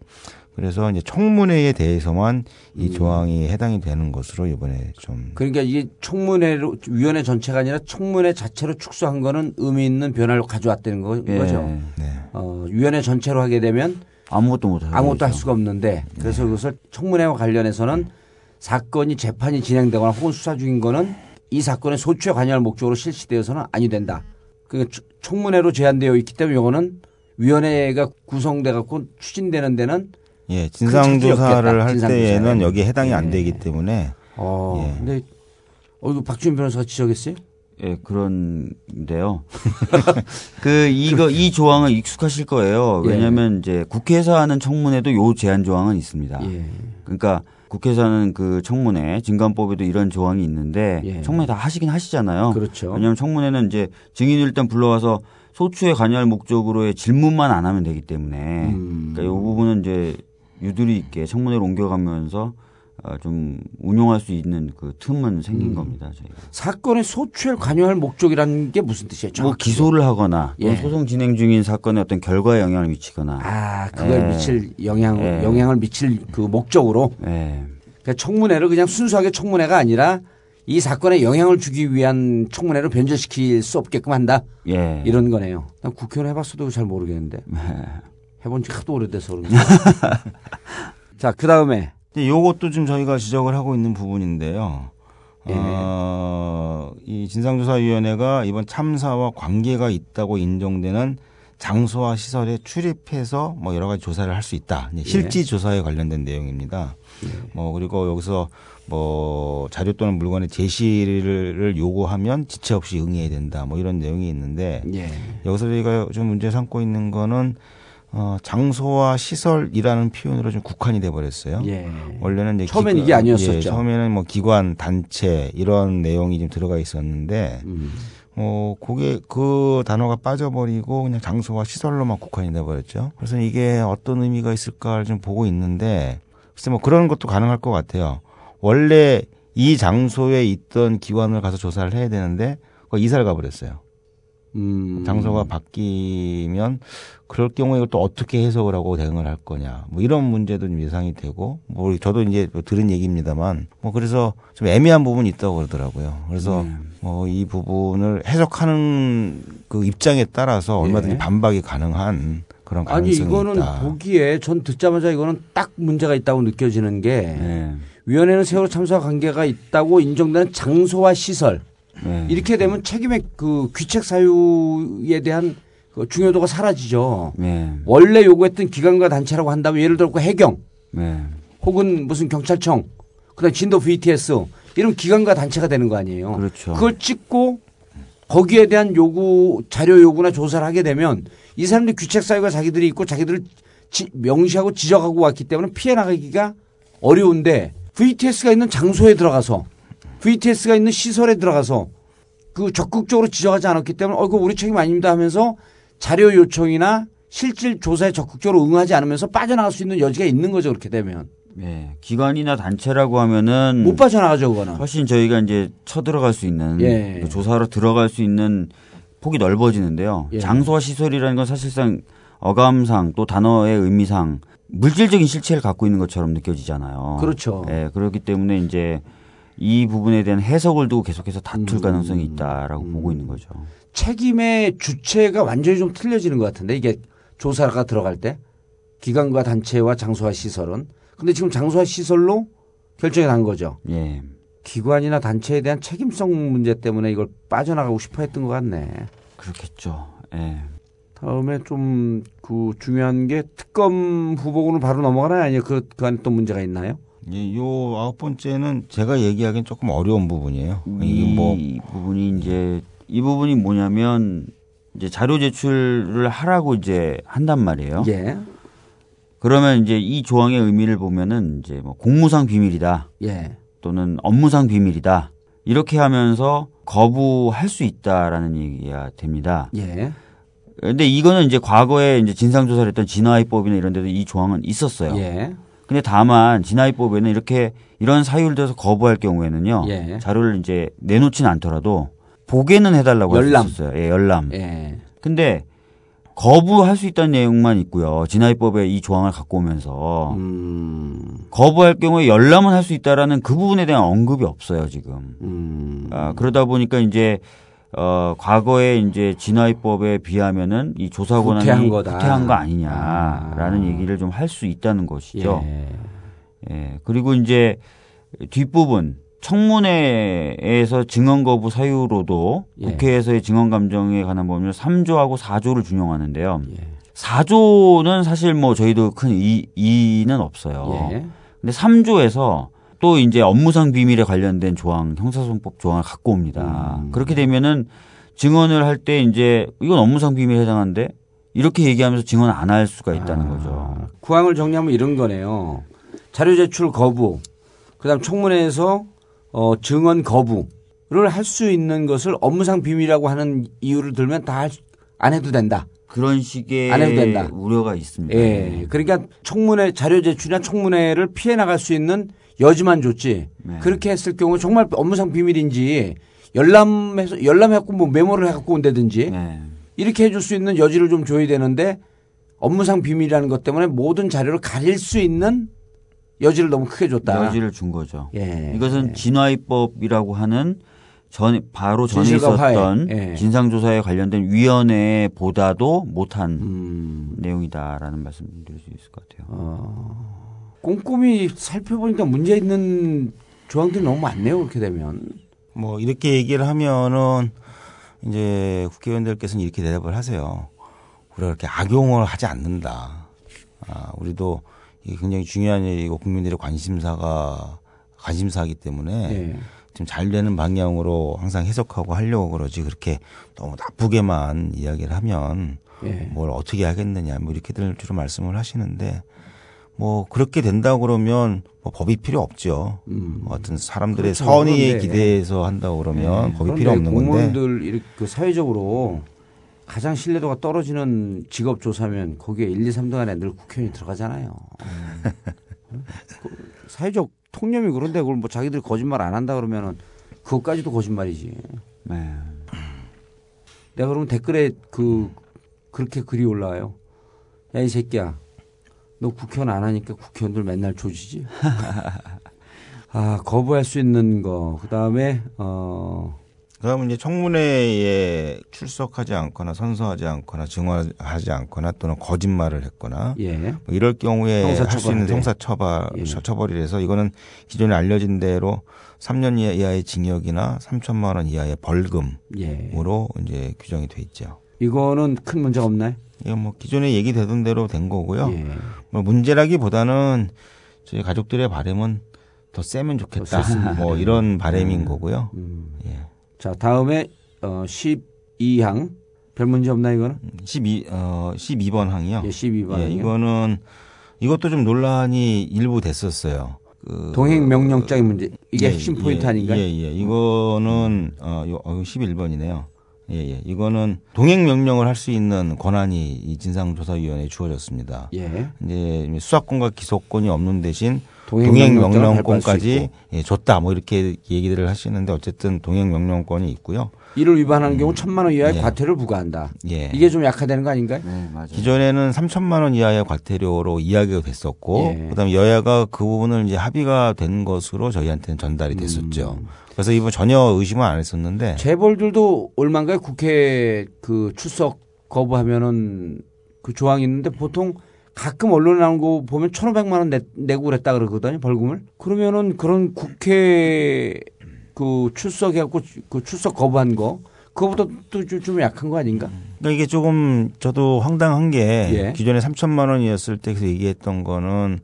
그래서 이제 청문회에 대해서만 이 조항이 해당이 되는 것으로 이번에 좀. 그러니까 이게 청문회로 위원회 전체가 아니라 청문회 자체로 축소한 거는 의미 있는 변화를 가져왔다는 거, 예. 거죠. 네. 어, 위원회 전체로 하게 되면 아무것도 못 하죠. 아무것도 할 수가 없는데 그래서 그것을 청문회와 관련해서는 사건이 재판이 진행되거나 혹은 수사 중인 거는 이 사건의 소추에 관여할 목적으로 실시되어서는 아니 된다. 그 청문회로 제한되어 있기 때문에 이거는 위원회가 구성돼 갖고 추진되는 데는 예, 없겠다. 진상 조사를 할 진상조사에. 때에는 여기에 해당이 안 예. 되기 때문에. 어, 예. 근데 어 이거 박주민 변호사가 지적했어요? 예, 그런데요. 그 이거 이 조항은 익숙하실 거예요. 예. 왜냐하면 이제 국회에서 하는 청문회도 요 제한 조항은 있습니다. 예. 그러니까 국회에서 하는 그 청문회 진관법에도 이런 조항이 있는데 예. 청문회 다 하시긴 하시잖아요. 그렇죠. 왜냐하면 청문회는 이제 증인을 일단 불러와서 소추에 관여할 목적으로의 질문만 안 하면 되기 때문에 음. 그러니까 이 부분은 이제 유두리 있게 청문회로 옮겨가면서 어, 좀 운용할 수 있는 그 틈은 생긴 음. 겁니다. 저희가. 사건의 소추에 관여할 목적이라는 게 무슨 뜻이에요? 뭐 정확히? 기소를 하거나 예. 소송 진행 중인 사건에 어떤 결과에 영향을 미치거나 아, 그걸 예. 미칠 영향, 예. 영향을 미칠 그 목적으로 예. 그러니까 청문회를 그냥 순수하게 청문회가 아니라 이 사건에 영향을 주기 위한 청문회로 변절시킬 수 없게끔 한다. 예. 이런 거네요. 난 국회의원 해봤어도 잘 모르겠는데. 해본 지 하도 오래돼서 그런가. 자, 그 다음에. 요것도 지금 저희가 지적을 하고 있는 부분인데요. 예. 어, 이 진상조사위원회가 이번 참사와 관계가 있다고 인정되는 장소와 시설에 출입해서 뭐 여러 가지 조사를 할 수 있다. 이제 실지 조사에 관련된 내용입니다. 뭐 그리고 여기서 뭐 자료 또는 물건의 제시를 요구하면 지체 없이 응해야 된다. 뭐 이런 내용이 있는데 예. 여기서 저희가 좀 문제 삼고 있는 거는 어, 장소와 시설이라는 표현으로 좀 국한이 돼 버렸어요. 예. 원래는 이제 처음엔 기관- 이게 아니었었죠. 예, 처음에는 뭐 기관, 단체 이런 내용이 좀 들어가 있었는데 음. 어, 그게 그 단어가 빠져버리고 그냥 장소와 시설로만 국한이 돼버렸죠. 그래서 이게 어떤 의미가 있을까를 좀 보고 있는데 글쎄 뭐 그런 것도 가능할 것 같아요. 원래 이 장소에 있던 기관을 가서 조사를 해야 되는데 그 이사를 가버렸어요. 음. 장소가 바뀌면 그럴 경우에 또 어떻게 해석을 하고 대응을 할 거냐 뭐 이런 문제도 좀 예상이 되고 뭐 저도 이제 뭐 들은 얘기입니다만 뭐 그래서 좀 애매한 부분이 있다고 그러더라고요. 그래서 네. 뭐이 부분을 해석하는 그 입장에 따라서 얼마든지 예. 반박이 가능한 그런 아니 가능성이 이거는 있다. 보기에 전 듣자마자 이거는 딱 문제가 있다고 느껴지는 게 네. 위원회는 세월호 참사와 관계가 있다고 인정되는 장소와 시설 네. 이렇게 되면 책임의 그 귀책 사유에 대한 그 중요도가 사라지죠. 네. 원래 요구했던 기관과 단체라고 한다면 예를 들어 그 해경 네. 혹은 무슨 경찰청 그다음 진도 VTS 이런 기관과 단체가 되는 거 아니에요. 그렇죠. 그걸 찍고 거기에 대한 요구 자료 요구나 조사를 하게 되면 이 사람들 귀책 사유가 자기들이 있고 자기들을 지- 명시하고 지적하고 왔기 때문에 피해 나가기가 어려운데 VTS가 있는 장소에 들어가서 VTS가 있는 시설에 들어가서 그 적극적으로 지적하지 않았기 때문에 어, 그 우리 책임 아닙니다 하면서 자료 요청이나 실질 조사에 적극적으로 응하지 않으면서 빠져나갈 수 있는 여지가 있는 거죠 그렇게 되면 네. 기관이나 단체라고 하면은 못 빠져나가죠 그거는 훨씬 저희가 이제 쳐들어갈 수 있는 예. 그 조사로 들어갈 수 있는 폭이 넓어지는데요. 예. 장소와 시설이라는 건 사실상 어감상 또 단어의 의미상 물질적인 실체를 갖고 있는 것처럼 느껴지잖아요. 그렇죠. 예, 그렇기 때문에 이제 이 부분에 대한 해석을 두고 계속해서 다툴 음. 가능성이 있다라고 보고 있는 거죠. 책임의 주체가 완전히 좀 틀려지는 것 같은데 이게 조사가 들어갈 때 기관과 단체와 장소와 시설은 근데 지금 장소와 시설로 결정이 난 거죠. 예. 기관이나 단체에 대한 책임성 문제 때문에 이걸 빠져나가고 싶어 했던 것 같네. 그렇겠죠. 예. 다음에 좀 그 중요한 게 특검 후보군을 바로 넘어가나요? 아니요 그, 그 안에 또 문제가 있나요? 예, 요 아홉 번째는 제가 얘기하기엔 조금 어려운 부분이에요. 이 뭐 부분이 이제 이 부분이 뭐냐면 이제 자료 제출을 하라고 이제 한단 말이에요. 예. 그러면 이제 이 조항의 의미를 보면은 이제 뭐 공무상 비밀이다 예. 또는 업무상 비밀이다 이렇게 하면서 거부할 수 있다라는 얘기가 됩니다. 예. 근데 이거는 이제 과거에 이제 진상조사를 했던 진화위법이나 이런 데도 이 조항은 있었어요. 예. 근데 다만 진화위법에는 이렇게 이런 사유를 들어서 거부할 경우에는요. 예. 자료를 이제 내놓지는 않더라도 보게는 해달라고 할 열람. 수 있었어요. 예, 열람. 예. 근데 거부할 수 있다는 내용만 있고요. 진화위법에 이 조항을 갖고 오면서 음. 거부할 경우에 열람은 할 수 있다라는 그 부분에 대한 언급이 없어요 지금. 음. 아, 그러다 보니까 이제 어 과거에 이제 진화위법에 비하면은 이 조사 권한이 후퇴한 거다. 후퇴한 거 아니냐라는 얘기를 좀 할 수 있다는 것이죠. 예. 예. 그리고 이제 뒷부분 청문회에서 증언 거부 사유로도 예. 국회에서의 증언 감정에 관한 법률 3조하고 4조를 준용하는데요. 예. 4조는 사실 뭐 저희도 큰 이, 이는 없어요. 예. 근데 3조에서 또 이제 업무상 비밀에 관련된 조항, 형사소송법 조항을 갖고 옵니다. 음. 그렇게 되면은 증언을 할 때 이제 이건 업무상 비밀에 해당하는데 이렇게 얘기하면서 증언 안 할 수가 있다는 거죠. 구항을 정리하면 이런 거네요. 자료 제출 거부, 그다음 청문회에서 어, 증언 거부를 할 수 있는 것을 업무상 비밀이라고 하는 이유를 들면 다 안 해도 된다. 그런 식의 안 해도 된다. 우려가 있습니다. 예. 그러니까 청문회 자료 제출이나 청문회를 피해 나갈 수 있는 여지만 줬지. 네. 그렇게 했을 경우 정말 업무상 비밀인지 열람해서 열람해갖고 뭐 메모를 해갖고 온다든지 네. 이렇게 해줄 수 있는 여지를 좀 줘야 되는데 업무상 비밀이라는 것 때문에 모든 자료를 가릴 수 있는 여지를 너무 크게 줬다. 여지를 준 거죠. 예. 이것은 진화입법이라고 하는 전 바로 전에. 있었던 예. 진상조사에 관련된 위원회보다도 못한 음. 내용이다라는 말씀을 드릴 수 있을 것 같아요. 어, 꼼꼼히 살펴보니까 문제 있는 조항들이 너무 많네요. 그렇게 되면. 뭐 이렇게 얘기를 하면은 이제 국회의원들께서는 이렇게 대답을 하세요. 우리가 그렇게 악용을 하지 않는다. 아, 우리도 이게 굉장히 중요한 일이고 국민들의 관심사가 관심사이기 때문에 예. 좀잘 되는 방향으로 항상 해석하고 하려고 그러지 그렇게 너무 나쁘게만 이야기를 하면 예. 뭘 어떻게 하겠느냐 뭐 이렇게들 주로 말씀을 하시는데 뭐 그렇게 된다고 그러면 뭐 법이 필요 없죠. 뭐 어떤 사람들의 그렇죠. 선의에 그런데- 기대해서 한다고 그러면 예. 법이 필요 없는 건데 공무원들 이렇게 그 사회적으로 가장 신뢰도가 떨어지는 직업 조사면 거기에 1, 2, 3등 안에 늘 국회의원이 들어가잖아요. 그 사회적 통념이 그런데 그걸 뭐 자기들이 거짓말 안 한다 그러면은 그것까지도 거짓말이지. 네. 내가 그러면 댓글에 그 그렇게 글이 올라와요. 야 이 새끼야, 너 국회의원 안 하니까 국회의원들 맨날 조지지. 아 거부할 수 있는 거. 그 다음에 어 그러면 이제 청문회에 출석하지 않거나 선서하지 않거나 증언하지 않거나 또는 거짓말을 했거나 예. 뭐 이럴 경우에 할 수 있는 형사 처벌인데. 형사처벌 예. 처벌이라서 이거는 기존에 알려진 대로 3년 이하- 이하의 징역이나 3천만 원 이하의 벌금으로 예. 이제 규정이 돼 있죠. 이거는 큰 문제가 없나요? 이건 뭐 기존에 얘기되던 대로 된 거고요. 예. 뭐 문제라기보다는 저희 가족들의 바람은 더 세면 더 좋겠다. 셌으면 뭐. 이런 바람인 거고요. 음. 예. 자 다음에 어 12항 별 문제 없나 이거는? 12, 어, 12번 항이요. 예, 12번 예. 이거는 이것도 좀 논란이 일부 됐었어요. 그 동행 명령장의 문제 이게 예, 핵심 포인트 예, 아닌가요? 예, 예. 이거는 어, 요, 어 11번이네요. 예, 예. 이거는 동행 명령을 할 수 있는 권한이 이 진상조사위원회에 주어졌습니다. 예. 이제 수사권과 기소권이 없는 대신 동행 명령권까지 예, 줬다. 뭐 이렇게 얘기들을 하시는데 어쨌든 동행 명령권이 있고요. 이를 위반하는 경우 천만 원 이하의 예. 과태료를 부과한다. 예. 이게 좀 약화되는 거 아닌가요? 네, 맞아요. 기존에는 3천만 원 이하의 과태료로 이야기가 됐었고 예. 그다음에 여야가 그 부분을 이제 합의가 된 것으로 저희한테는 전달이 됐었죠. 그래서 이번 전혀 의심은 안 했었는데 재벌들도 얼마인가요? 국회 그 출석 거부하면은 그 조항이 있는데 보통 가끔 언론에 나온 거 보면 1,500만 원 내, 내고 그랬다 그러거든요, 벌금을. 그러면은 그런 국회 그 출석해갖고 그 출석 거부한 거, 그거보다 또좀 약한 거 아닌가? 그러니까 이게 조금 저도 황당한 게 예. 기존에 3천만 원이었을 때 그래서 얘기했던 거는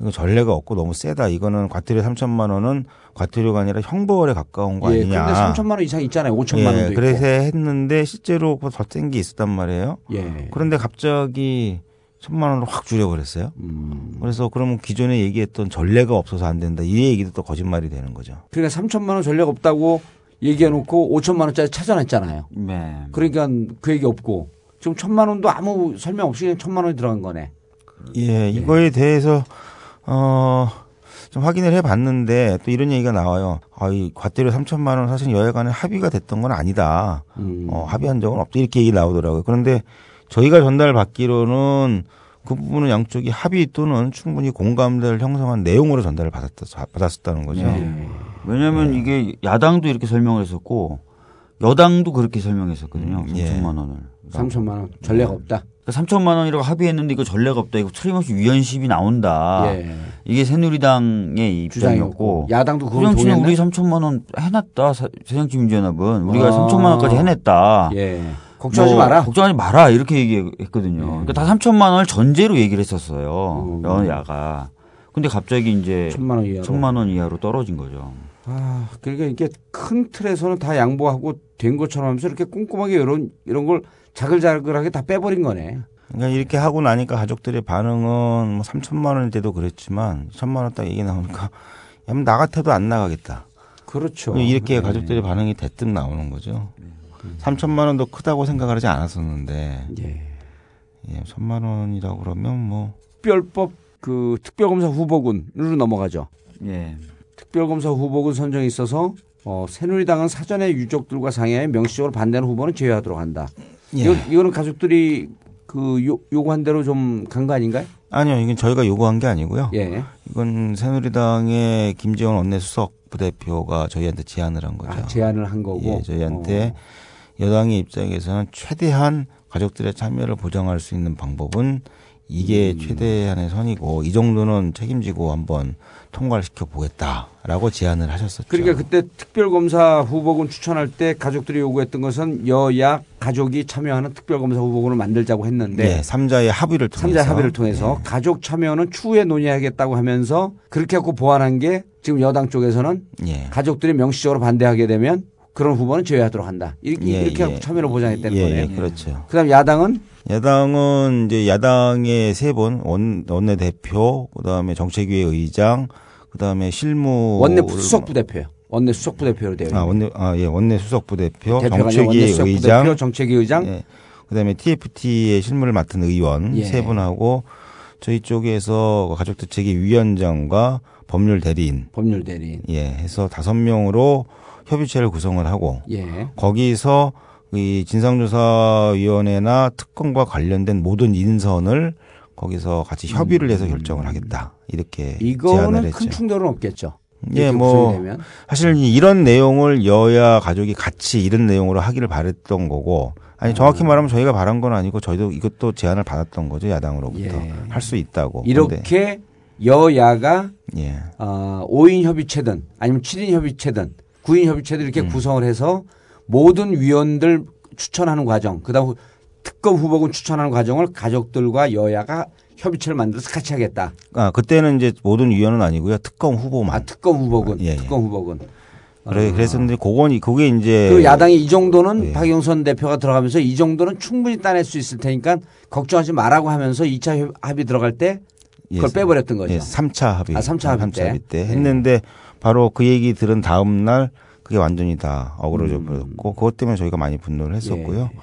이거 전례가 없고 너무 세다. 이거는 과태료 3천만 원은 과태료가 아니라 형벌에 가까운 거 예, 아니냐. 근데 3천만 원 이상 있잖아요. 5천만 예, 원도 있고. 그래서 했는데 실제로 더 센 게 있었단 말이에요. 예. 그런데 갑자기 천만 원으로 확 줄여버렸어요. 음. 그래서 그러면 기존에 얘기했던 전례가 없어서 안 된다. 이 얘기도 또 거짓말이 되는 거죠. 그러니까 3천만 원 전략 없다고 얘기해놓고 5천만 원짜리 찾아냈잖아요. 네. 그러니까 그 얘기 없고 지금 천만 원도 아무 설명 없이 그냥 천만 원이 들어간 거네. 예, 이거에 대해서 어. 좀 확인을 해봤는데 또 이런 얘기가 나와요. 아, 이 과태료 3천만 원 사실 여야간에 합의가 됐던 건 아니다. 음. 어, 합의한 적은 없다 이렇게 얘기 나오더라고요. 그런데 저희가 전달받기로는 그 부분은 양쪽이 합의 또는 충분히 공감대를 형성한 내용으로 전달을 받았다, 받았었다는 거죠. 네. 왜냐하면 이게 야당도 이렇게 설명을 했었고 여당도 그렇게 설명했었거든요. 예. 3천만 원을. 3천만 원 전례가 없다. 그러니까 3천만 원이라고 합의했는데 이거 전례가 없다. 이거 틀림없이 위헌심이 나온다. 예. 이게 새누리당의 주장이었고 입장이었고 야당도 그걸 동의했네. 우리 3천만 원 해놨다. 사- 새정치민주연합은 우리가 아. 3천만 원까지 해냈다. 예. 걱정하지 뭐, 마라. 걱정하지 마라. 이렇게 얘기했거든요. 그러니까 다 3천만 원을 전제로 얘기를 했었어요. 음. 여야가. 근데 갑자기 이제 천만 원 이하로. 천만 원 이하로 떨어진 거죠. 아, 그러니까 이게 큰 틀에서는 다 양보하고 된 것처럼 하면서 이렇게 꼼꼼하게 이런 이런 걸 자글자글하게 다 빼버린 거네. 그러니까 이렇게 하고 나니까 가족들의 반응은 뭐 3천만 원일 때도 그랬지만 천만 원 딱 얘기 나오니까 야, 나 같아도 안 나가겠다. 그렇죠. 이렇게 네. 가족들의 반응이 대뜸 나오는 거죠. 3천만 원도 크다고 생각을 하지 않았었는데 예. 예, 천만 원이라고 그러면 뭐 특별법 그 특별검사 후보군으로 넘어가죠. 예. 특별검사 후보군 선정에 있어서 어, 새누리당은 사전에 유족들과 상의하에 명시적으로 반대하는 후보는 제외하도록 한다. 예. 이거, 이거는 가족들이 그 요, 요구한 대로 좀 간 거 아닌가요? 아니요, 이건 저희가 요구한 게 아니고요. 예. 이건 새누리당의 김재원 원내수석 부대표가 저희한테 제안을 한 거죠. 아, 제안을 한 거고. 예, 저희한테 여당의 입장에서는 최대한 가족들의 참여를 보장할 수 있는 방법은 이게 음. 최대한의 선이고 이 정도는 책임지고 한번 통과를 시켜 보겠다라고 제안을 하셨었죠. 그러니까 그때 특별검사 후보군 추천할 때 가족들이 요구했던 것은 여야 가족이 참여하는 특별검사 후보군을 만들자고 했는데 네, 삼자의 합의를 통해서 삼자 합의를 통해서 가족 참여는 추후에 논의하겠다고 하면서 그렇게 하고 보완한 게 지금 여당 쪽에서는 예. 가족들이 명시적으로 반대하게 되면 그런 후보는 제외하도록 한다. 이렇게, 예, 이렇게 예. 하고 참여를 보장했다는 예, 거네요. 예, 그렇죠. 그다음 야당은 야당은 이제 야당의 세분 원내 대표, 그다음에 정책위의 의장, 그다음에 실무 원내 수석 부대표요. 원내 수석 부대표로 되어 있는. 아 원내 아예 원내 수석 부대표, 수석 의장, 부대표, 정책위 의장, 예. 그다음에 TFT의 실무를 맡은 의원 예. 세 분하고 저희 쪽에서 가족대책위 위원장과 법률 대리인, 법률 대리인, 예, 해서 다섯 명으로 협의체를 구성을 하고 예. 거기서 이 진상조사위원회나 특검과 관련된 모든 인선을 거기서 같이 협의를 해서 결정을 하겠다 이렇게 제안을 했죠. 큰 충돌은 없겠죠. 예, 뭐. 사실 이런 내용을 여야 가족이 같이 이런 내용으로 하기를 바랬던 거고 아니 정확히 음. 말하면 저희가 바란 건 아니고 저희도 이것도 제안을 받았던 거죠 야당으로부터 예. 할수 있다고. 이렇게 여야가 예. 어, 5인 협의체든 아니면 7인 협의체든 9인 협의체든 음. 이렇게 구성을 해서 모든 위원들 추천하는 과정, 그다음 특검 후보군 추천하는 과정을 가족들과 여야가 협의체를 만들어서 같이 하겠다. 아 그때는 이제 모든 위원은 아니고요 특검 후보만. 아, 특검 후보군, 예, 예. 특검 후보군. 그래 그랬었는데 그건 그게 이제 그리고 야당이 이 정도는 예. 박영선 대표가 들어가면서 이 정도는 충분히 따낼 수 있을 테니까 걱정하지 말라고 하면서 2차 합의 들어갈 때 그걸 예, 빼버렸던 거죠. 예, 3차 합의. 아, 3차 합의 삼차 때. 합의 때 예. 했는데 바로 그 얘기 들은 다음 날 그게 완전히 다 어그러져 음. 버렸고 그것 때문에 저희가 많이 분노를 했었고요. 예.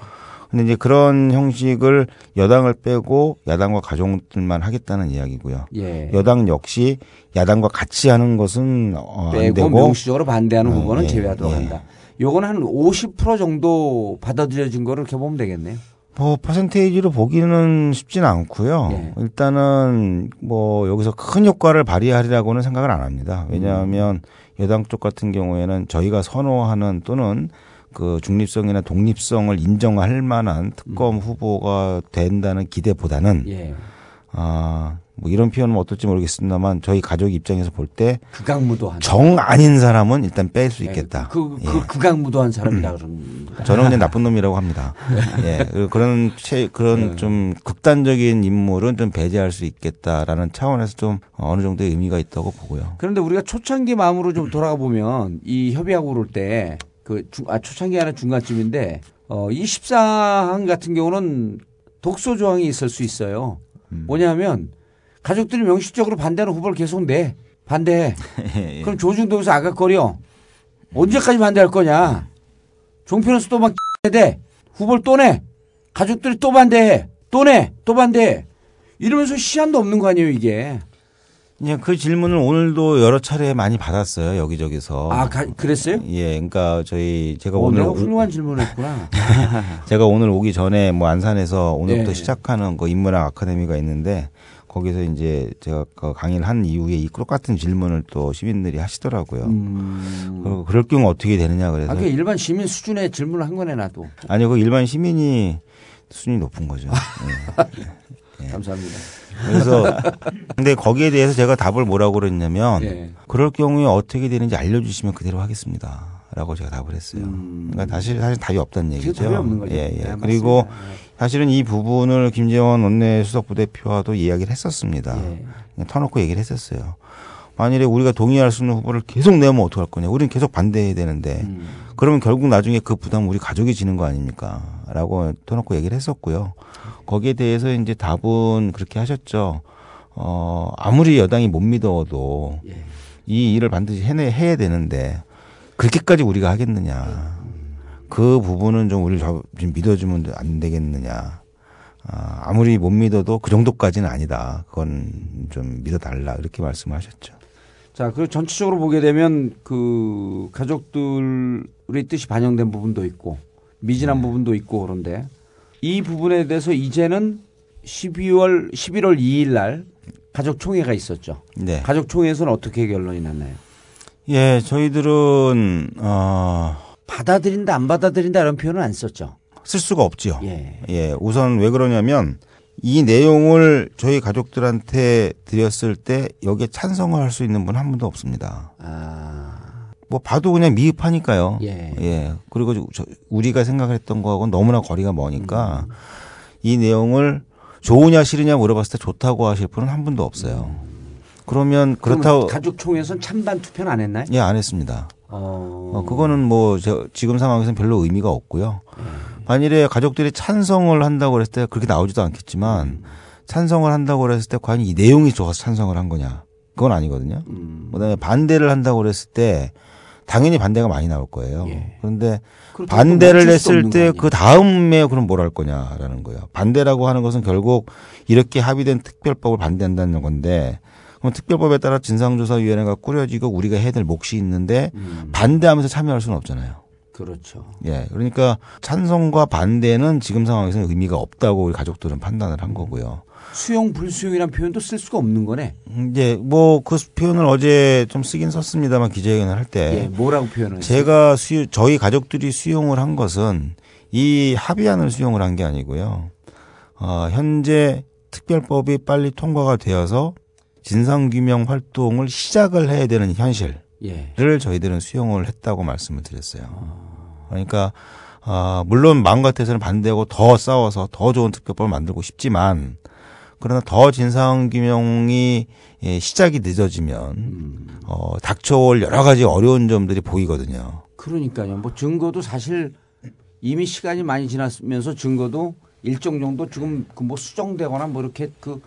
근데 이제 그런 형식을 여당을 빼고 야당과 가족들만 하겠다는 이야기고요. 예. 여당 역시 야당과 같이 하는 것은 어, 안 되고 명시적으로 반대하는 어, 후보는 예, 제외하도록 예. 한다. 요거는 한50% 정도 받아들여진 거를 이렇게 보면 되겠네요. 뭐 퍼센테이지로 보기는 쉽지는 않고요. 예. 일단은 뭐 여기서 큰 효과를 발휘하리라고는 생각을 안 합니다. 왜냐하면 여당 쪽 같은 경우에는 저희가 선호하는 또는 그 중립성이나 독립성을 인정할 만한 특검 후보가 된다는 기대보다는 예. 아, 뭐 이런 표현은 어떨지 모르겠습니다만 저희 가족 입장에서 볼 때 극악무도한 정 아닌 사람은 일단 뺄 수 있겠다. 그, 그 예. 극악무도한 사람이라 그럽니다. 저는 그냥 나쁜 놈이라고 합니다. 예. 그런 채, 그런 좀 극단적인 인물은 좀 배제할 수 있겠다라는 차원에서 좀 어느 정도의 의미가 있다고 보고요. 그런데 우리가 초창기 마음으로 좀 돌아가 보면 이 협의하고 그럴 때 그, 중- 아, 초창기 아니라 중간쯤인데 어, 이 14항 같은 경우는 독소 조항이 있을 수 있어요. 뭐냐면 가족들이 명시적으로 반대하는 후보를 계속 내. 반대해. 예. 그럼 조중동에서 아각거려. 언제까지 반대할 거냐. 종편에서 또막 대. 후보를 또 내. 가족들이 또 반대해. 또 내. 또 반대해. 이러면서 시한도 없는 거 아니에요, 이게. 그냥 그 질문을 오늘도 여러 차례 많이 받았어요 여기저기서. 아, 가- 그랬어요? 예, 그러니까 저희 제가 어, 오늘 내가 오- 훌륭한 질문을 했구나. 제가 오늘 오기 전에 뭐 안산에서 오늘부터 예. 시작하는 그 인문학 아카데미가 있는데 거기서 이제 제가 그 강의를 한 이후에 이 똑같은 질문을 또 시민들이 하시더라고요. 그리고 그럴 경우 어떻게 되느냐 그래서 음. 아, 그 일반 시민 수준의 질문을 한 거네, 나도. 아니 그 일반 시민이 수준이 높은 거죠. 예. 감사합니다. 그래서 근데 거기에 대해서 제가 답을 뭐라고 그랬냐면 예. 그럴 경우에 어떻게 되는지 알려주시면 그대로 하겠습니다. 라고 제가 답을 했어요. 그러니까 사실 사실 답이 없다는 얘기죠. 음. 답이 없는 거죠. 예, 예. 네, 그리고 맞습니다. 사실은 이 부분을 김재원 원내 수석 부대표와도 이야기를 했었습니다. 예. 터놓고 얘기를 했었어요. 만일에 우리가 동의할 수 있는 후보를 계속 내면 어떡할 거냐. 우리는 계속 반대해야 되는데 음. 그러면 결국 나중에 그 부담 우리 가족이 지는 거 아닙니까? 라고 터놓고 얘기를 했었고요. 거기에 대해서 이제 답은 그렇게 하셨죠. 어, 아무리 여당이 못 믿어도 예. 이 일을 반드시 해내, 해야 되는데 그렇게까지 우리가 하겠느냐. 그 부분은 좀 우리 좀 믿어주면 안 되겠느냐. 아, 아무리 못 믿어도 그 정도까지는 아니다. 그건 좀 믿어달라. 이렇게 말씀을 하셨죠. 자, 그리고 전체적으로 보게 되면 그 가족들의 뜻이 반영된 부분도 있고 미진한 네. 부분도 있고 그런데 이 부분에 대해서 이제는 12월 11월 2일 날 가족 총회가 있었죠. 네. 가족 총회에서는 어떻게 결론이 났나요? 예, 저희들은 어 받아들인다 안 받아들인다 이런 표현은 안 썼죠. 쓸 수가 없지요. 예. 우선 왜 그러냐면 이 내용을 저희 가족들한테 드렸을 때 여기에 찬성을 할 수 있는 분 한 분도 없습니다. 뭐 봐도 그냥 미흡하니까요. 예. 그리고 저- 우리가 생각했던 거하고는 너무나 거리가 머니까 이 내용을 좋으냐 싫으냐 물어봤을 때 좋다고 하실 분은 한 분도 없어요. 그러면 그렇다고 가족총회에서는 찬반 투표는 안 했나요? 예, 안 했습니다. 어, 어, 그거는 뭐, 저, 지금 상황에서는 별로 의미가 없고요. 예. 만일에 가족들이 찬성을 한다고 그랬을 때 그렇게 나오지도 않겠지만 찬성을 한다고 그랬을 때 과연 이 내용이 좋아서 찬성을 한 거냐. 그건 아니거든요. 음. 그 다음에 반대를 한다고 그랬을 때 당연히 반대가 많이 나올 거예요. 그런데 그렇다고 반대를 거 때? 그 다음에 그럼 뭘 할 거냐라는 거예요. 반대라고 하는 것은 결국 이렇게 합의된 특별법을 반대한다는 건데 그럼 특별법에 따라 진상조사위원회가 꾸려지고 우리가 해야 될 몫이 있는데 반대하면서 참여할 수는 없잖아요. 그렇죠. 예. 그러니까 찬성과 반대는 지금 상황에서는 의미가 없다고 우리 가족들은 판단을 한 거고요. 수용 불수용이라는 표현도 쓸 수가 없는 거네. 이제 뭐그 표현을 어제 좀 쓰긴 썼습니다만 기자회견을 할때 예, 뭐라고 표현을 했어요? 제가 수 저희 가족들이 수용을 한 것은 이 합의안을 수용을 한 게 아니고요. 어, 현재 특별법이 빨리 통과가 되어서 진상규명 활동을 시작을 해야 되는 현실을 예. 저희들은 수용을 했다고 말씀을 드렸어요. 그러니까 아, 물론 마음 같아서는 반대하고 더 싸워서 더 좋은 특별법을 만들고 싶지만 그러나 더 진상규명이 예, 시작이 늦어지면 어, 닥쳐올 여러 가지 어려운 점들이 보이거든요. 그러니까요. 뭐 증거도 사실 이미 시간이 많이 지났으면서 증거도 일정 정도 지금 그 뭐 수정되거나 뭐 이렇게 그,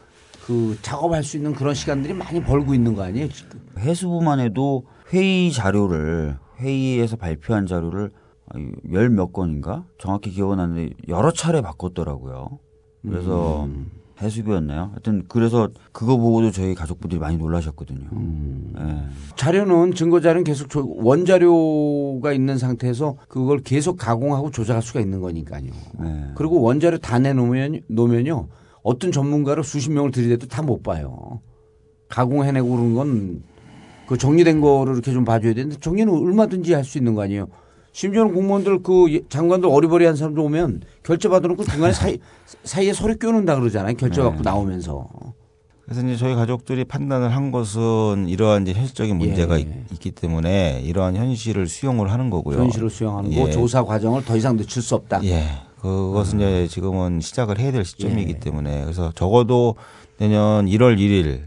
그 작업할 수 있는 그런 시간들이 많이 벌고 있는 거 아니에요? 지금? 해수부만 해도 회의 자료를 회의에서 발표한 자료를 열 몇 건인가 정확히 기억은 안 나는데 여러 차례 바꿨더라고요. 그래서 음. 해수부였나요? 하여튼 그래서 그거 보고도 저희 가족분들이 많이 놀라셨거든요. 음. 예. 자료는 증거 자료는 계속 조- 원자료가 있는 상태에서 그걸 계속 가공하고 조작할 수가 있는 거니까요. 네. 그리고 원자료 다 내놓으면 놓으면요 어떤 전문가를 수십 명을 들이대도 다 못 봐요. 가공해내고 그런 건 그 정리된 거를 이렇게 좀 봐줘야 되는데 정리는 얼마든지 할 수 있는 거 아니에요. 심지어는 공무원들 그 예- 장관들 어리버리한 사람들 오면 결제 받아놓고 중간에 사이 사이에 서류 끼워놓는다 그러잖아요. 결제 네. 갖고 나오면서. 그래서 이제 저희 가족들이 판단을 한 것은 이러한 이제 현실적인 문제가 예. 있, 기 때문에 이러한 현실을 수용을 하는 거고요. 현실을 수용하는 거 예. 조사 과정을 더 이상 늦출 수 없다. 예. 그것은 이제 지금은 시작을 해야 될 시점이기 예. 때문에 그래서 적어도 내년 1월 1일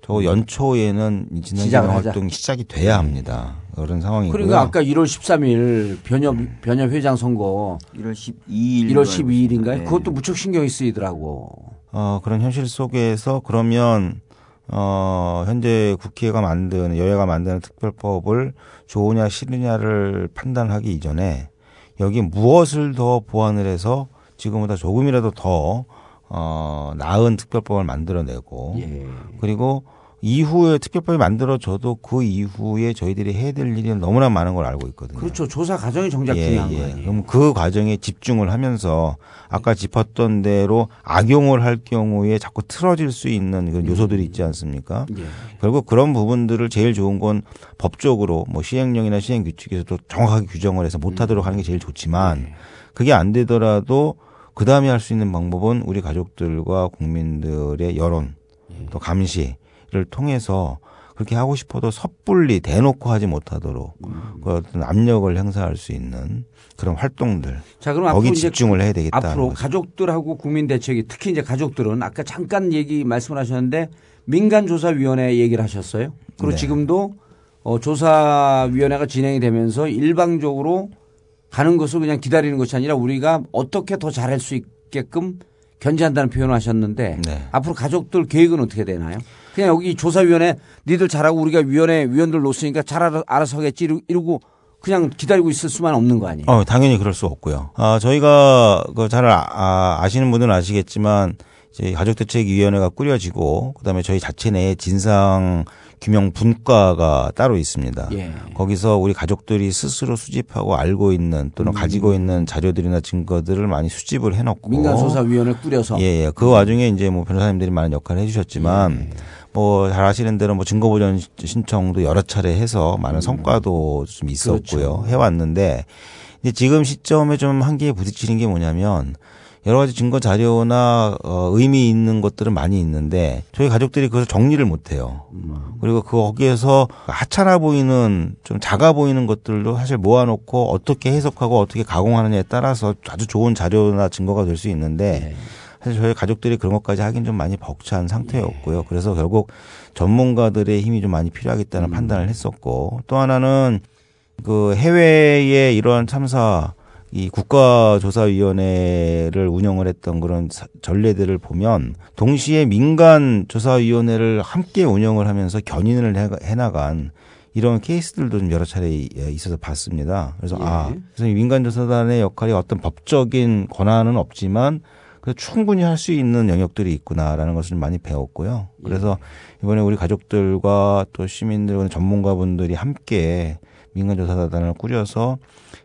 저 연초에는 이 음. 하자. 활동이 시작이 돼야 합니다. 그런 상황이고요. 그러니까 아까 1월 13일 변협 변협 회장 선거 1월 12일 1월 12일인가요? 네. 그것도 무척 신경이 쓰이더라고. 어, 그런 현실 속에서 그러면 어, 현재 국회가 만드는 여야가 만드는 특별법을 좋으냐 싫으냐를 판단하기 이전에 여기 무엇을 더 보완을 해서 지금보다 조금이라도 더 어, 나은 특별법을 만들어내고 예. 그리고 이후에 특별법이 만들어져도 그 이후에 저희들이 해야 될 일이 너무나 많은 걸 알고 있거든요. 그렇죠. 조사 과정이 정작 예, 중요한 예. 거예요. 그럼 그 과정에 집중을 하면서 아까 짚었던 대로 악용을 할 경우에 자꾸 틀어질 수 있는 그런 요소들이 있지 않습니까? 예. 결국 그런 부분들을 제일 좋은 건 법적으로 뭐 시행령이나 시행 규칙에서도 정확하게 규정을 해서 못하도록 하는 게 제일 좋지만 그게 안 되더라도 그 다음에 할 수 있는 방법은 우리 가족들과 국민들의 여론 또 감시 를 통해서 그렇게 하고 싶어도 섣불리 대놓고 하지 못하도록 그 어떤 압력을 행사할 수 있는 그런 활동들 자, 그럼 앞으로 거기 집중을 해야 되겠다. 앞으로 가족들하고 국민 대책이 특히 이제 가족들은 아까 잠깐 얘기 말씀을 하셨는데 민간 조사 위원회 얘기를 하셨어요. 그리고 네. 지금도 어, 조사 위원회가 진행이 되면서 일방적으로 가는 것을 그냥 기다리는 것이 아니라 우리가 어떻게 더 잘할 수 있게끔 견제한다는 표현을 하셨는데 네. 앞으로 가족들 계획은 어떻게 되나요? 그냥 여기 조사위원회 니들 잘하고 우리가 위원회 위원들 놓으니까 잘 알아, 알아서 하겠지 이러- 이러고 그냥 기다리고 있을 수만 없는 거 아니에요? 어, 당연히 그럴 수 없고요. 아, 저희가 그잘 아, 시는 분들은 아시겠지만 이제 가족대책위원회가 꾸려지고 그다음에 저희 자체 내에 진상 규명 분과가 따로 있습니다. 예. 거기서 우리 가족들이 스스로 수집하고 알고 있는 또는 음. 가지고 있는 자료들이나 증거들을 많이 수집을 해놓고 민간조사위원회 꾸려서 예, 예. 그 와중에 이제 뭐 변호사님들이 많은 역할을 해주셨지만 뭐 잘 아시는 대로 뭐 증거 보전 신청도 여러 차례 해서 많은 음. 성과도 좀 있었고요. 그렇죠. 해왔는데 이제 지금 시점에 좀 한계에 부딪히는 게 뭐냐면 여러 가지 증거 자료나 어, 의미 있는 것들은 많이 있는데 저희 가족들이 그것을 정리를 못 해요. 그리고 그 거기에서 하찮아 보이는 좀 작아 보이는 것들도 사실 모아놓고 어떻게 해석하고 어떻게 가공하느냐에 따라서 아주 좋은 자료나 증거가 될 수 있는데 사실 저희 가족들이 그런 것까지 하긴 좀 많이 벅찬 상태였고요. 그래서 결국 전문가들의 힘이 좀 많이 필요하겠다는 판단을 했었고 또 하나는 그 해외의 이러한 참사 이 국가조사위원회를 운영을 했던 그런 사- 전례들을 보면 동시에 민간 조사위원회를 함께 운영을 하면서 견인을 해- 해나간 이런 케이스들도 좀 여러 차례 예, 있어서 봤습니다. 그래서 예. 아, 그래서 이 민간 조사단의 역할이 어떤 법적인 권한은 없지만 그래도 충분히 할 수 있는 영역들이 있구나라는 것을 좀 많이 배웠고요. 그래서 이번에 우리 가족들과 또 시민들, 전문가분들이 함께 민간조사단을 꾸려서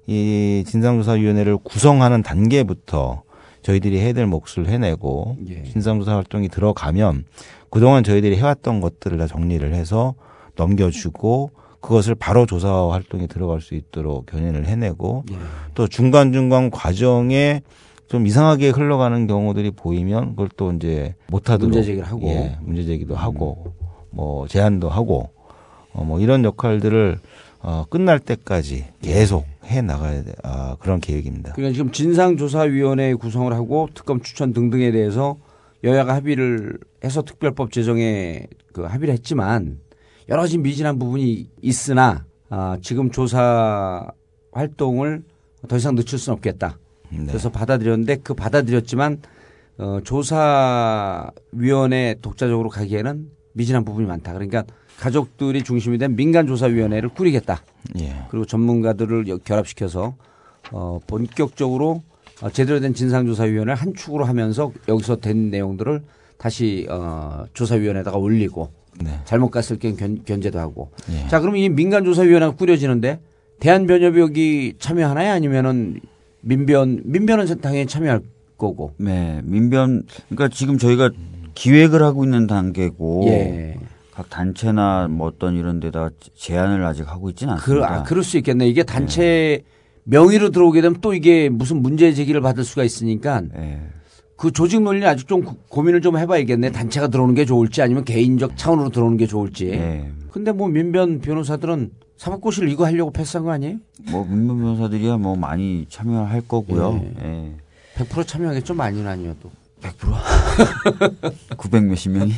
이 진상조사위원회를 구성하는 단계부터 저희들이 해야 될 몫을 해내고 예. 진상조사 활동이 들어가면 그동안 저희들이 해왔던 것들을 다 정리를 해서 넘겨주고 그것을 바로 조사 활동에 들어갈 수 있도록 견인을 해내고 예. 또 중간중간 과정에 좀 이상하게 흘러가는 경우들이 보이면 그걸 또 이제 못하도록 문제 제기를 하고. 음. 예, 문제 제기도 하고 뭐 제안도 하고 어, 뭐 이런 역할들을 어, 끝날 때까지 계속 해 나가야 돼. 아, 그런 계획입니다. 그러니까 지금 진상조사위원회 구성을 하고 특검 추천 등등에 대해서 여야가 합의를 해서 특별법 제정에 그 합의를 했지만 여러 가지 미진한 부분이 있으나 아, 지금 조사 활동을 더 이상 늦출 수는 없겠다. 네. 그래서 받아들였는데 그 받아들였지만 어, 조사위원회 독자적으로 가기에는 미진한 부분이 많다. 그러니까 가족들이 중심이 된 민간조사위원회를 꾸리겠다. 예. 그리고 전문가들을 여- 결합시켜서 어, 본격적으로 어, 제대로 된 진상조사위원회를 한 축으로 하면서 여기서 된 내용들을 다시 어, 조사위원회에다가 올리고 네. 잘못 갔을 경우 견, 견제도 하고. 예. 자, 그럼 이 민간조사위원회가 꾸려지는데 대한변협이 여기 참여하나요? 아니면은 민변 민변은 당연히 참여할 거고. 네, 민변 그러니까 지금 저희가 기획을 하고 있는 단계고 예. 각 단체나 뭐 어떤 이런 데다 제안을 아직 하고 있지는 그, 않습니다. 아, 그럴 수 있겠네. 이게 단체 명의로 들어오게 되면 또 이게 무슨 문제 제기를 받을 수가 있으니까 예. 그 조직 논리는 아직 좀 고- 고민을 좀 해봐야겠네. 단체가 들어오는 게 좋을지 아니면 개인적 차원으로 들어오는 게 좋을지. 예. 근데 뭐 민변 변호사들은 사법고시를 이거 하려고 패스한 거 아니에요? 뭐 민변 변호사들이야 뭐 많이 참여할 거고요. 예. 예. 100% 참여하겠죠? 많이는 아니어도. 900 몇십 명이.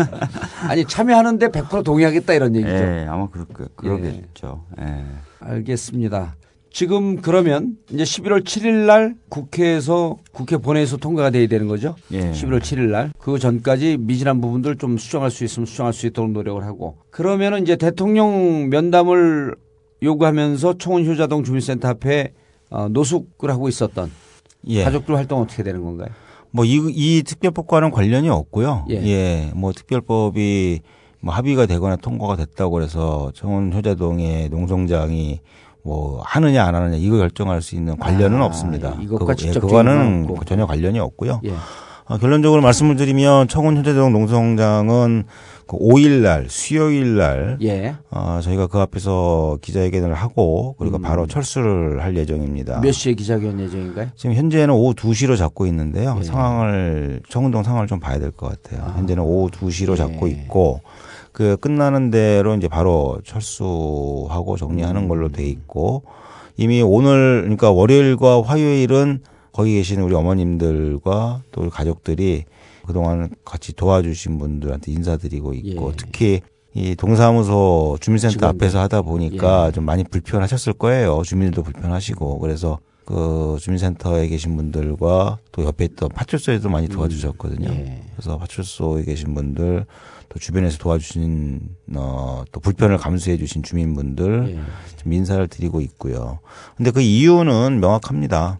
아니 참여하는데 100% 동의하겠다 이런 얘기죠. 예, 아마 그럴 거 그러겠죠. 예. 알겠습니다. 지금 그러면 이제 11월 7일 날 국회에서 국회 본회의에서 통과가 돼야 되는 거죠. 예. 11월 7일 날. 그 전까지 미진한 부분들 좀 수정할 수 있으면 수정할 수 있도록 노력을 하고. 그러면은 이제 대통령 면담을 요구하면서 청원 효자동 주민센터 앞에 어, 노숙을 하고 있었던 예. 가족들 활동 어떻게 되는 건가요? 뭐이 이 특별법과는 관련이 없고요. 예. 예. 뭐 특별법이 뭐 합의가 되거나 통과가 됐다고 해서 청원 효자동의 농성장이 뭐 하느냐 안 하느냐 이거 결정할 수 있는 관련은 아, 없습니다. 이것과 그거- 예, 그거는. 전혀 관련이 없고요. 예. 어, 결론적으로 말씀을 드리면 청원 효자동 농성장은 그 5일 날 수요일 날 예. 어, 저희가 그 앞에서 기자회견을 하고 그리고 바로 철수를 할 예정입니다. 음. 몇 시에 기자회견 예정인가요? 지금 현재는 오후 2시로 잡고 있는데요. 예. 상황을 청운동 상황을 좀 봐야 될 것 같아요. 현재는 오후 2시로 예. 잡고 있고 그 끝나는 대로 이제 바로 철수하고 정리하는 음. 걸로 돼 있고 이미 오늘 그러니까 월요일과 화요일은 거기 계시는 우리 어머님들과 또 우리 가족들이 그동안 같이 도와주신 분들한테 인사드리고 있고 예. 특히 이 동사무소 주민센터. 앞에서 하다 예. 보니까 좀 많이 불편하셨을 거예요. 주민들도 불편하시고 그래서 그 주민센터에 계신 분들과 또 옆에 있던 파출소에도 많이 도와주셨거든요. 예. 그래서 파출소에 계신 분들 또 주변에서 도와주신 어, 또 불편을 감수해 주신 주민분들 예. 좀 인사를 드리고 있고요. 근데 그 이유는 명확합니다.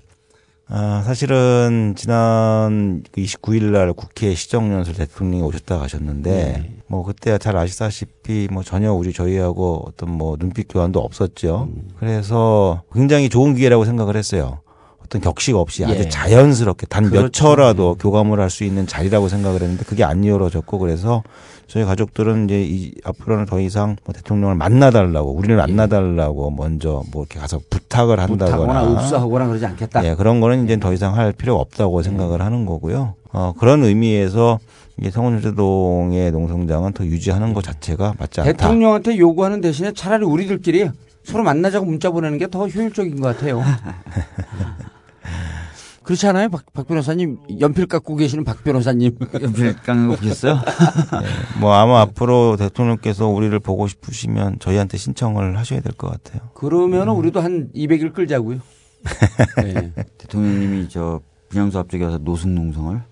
아, 사실은 지난 그 29일 날 국회 시정연설 대통령이 오셨다 가셨는데 네. 뭐 그때 잘 아시다시피 뭐 전혀 우리 저희하고 어떤 뭐 눈빛 교환도 없었죠. 그래서 굉장히 좋은 기회라고 생각을 했어요. 어떤 격식 없이 아주 예. 자연스럽게 단몇 그렇죠. 초라도 교감을 할 수 있는 자리라고 생각을 했는데 그게 안 이루어졌고 그래서 저희 가족들은 이제 이 앞으로는 더 이상 뭐 대통령을 만나달라고 우리를 만나달라고 먼저 뭐 이렇게 가서 부탁을 한다거나 읍수하거나 그러지 않겠다. 예, 그런 거는 이제 더 이상 할 필요가 없다고 생각을 하는 거고요. 어, 그런 의미에서 이게 성원효자동의 농성장은 더 유지하는 것 자체가 맞지 않다. 대통령한테 요구하는 대신에 차라리 우리들끼리 서로 만나자고 문자 보내는 게 더 효율적인 것 같아요. 그렇지 않아요, 박, 박 변호사님? 연필 깎고 계시는 박 변호사님. 연필 깎는 거 보셨어요? 뭐 아마 앞으로 대통령께서 우리를 보고 싶으시면 저희한테 신청을 하셔야 될 것 같아요. 그러면 은 우리도 한 200일 끌자고요. 네. 대통령님이 저 분양소 앞쪽에 와서 노숙농성을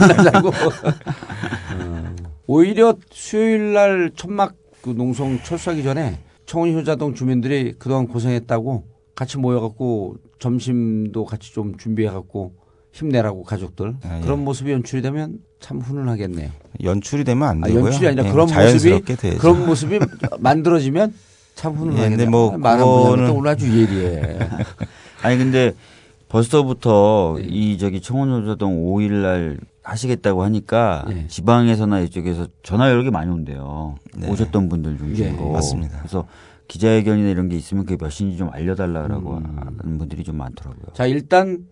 만나자고. 어. 오히려 수요일 날 천막 그 농성 철수하기 전에 청원 효자동 주민들이 그동안 고생했다고 같이 모여갖고 점심도 같이 좀 준비해갖고 힘내라고 가족들 아, 예. 그런 모습이 연출이 되면 참 훈훈하겠네요. 연출이 되면 안 아, 되고요. 연출이 아니라 예, 그런 모습이 돼야죠. 그런 모습이 만들어지면 참 예, 훈훈하겠네요. 근데 뭐 말한 그거는- 오늘 아주 예리해. 아니 근데 벌써부터 이 저기 청원효자동 5일날 하시겠다고 하니까 네. 지방에서나 이쪽에서 전화 여러 개 많이 온대요. 네. 오셨던 분들 중심으로. 예, 맞습니다. 그래서 기자회견이나 이런 게 있으면 그게 몇인지 좀 알려달라고 음. 하는 분들이 좀 많더라고요. 자 일단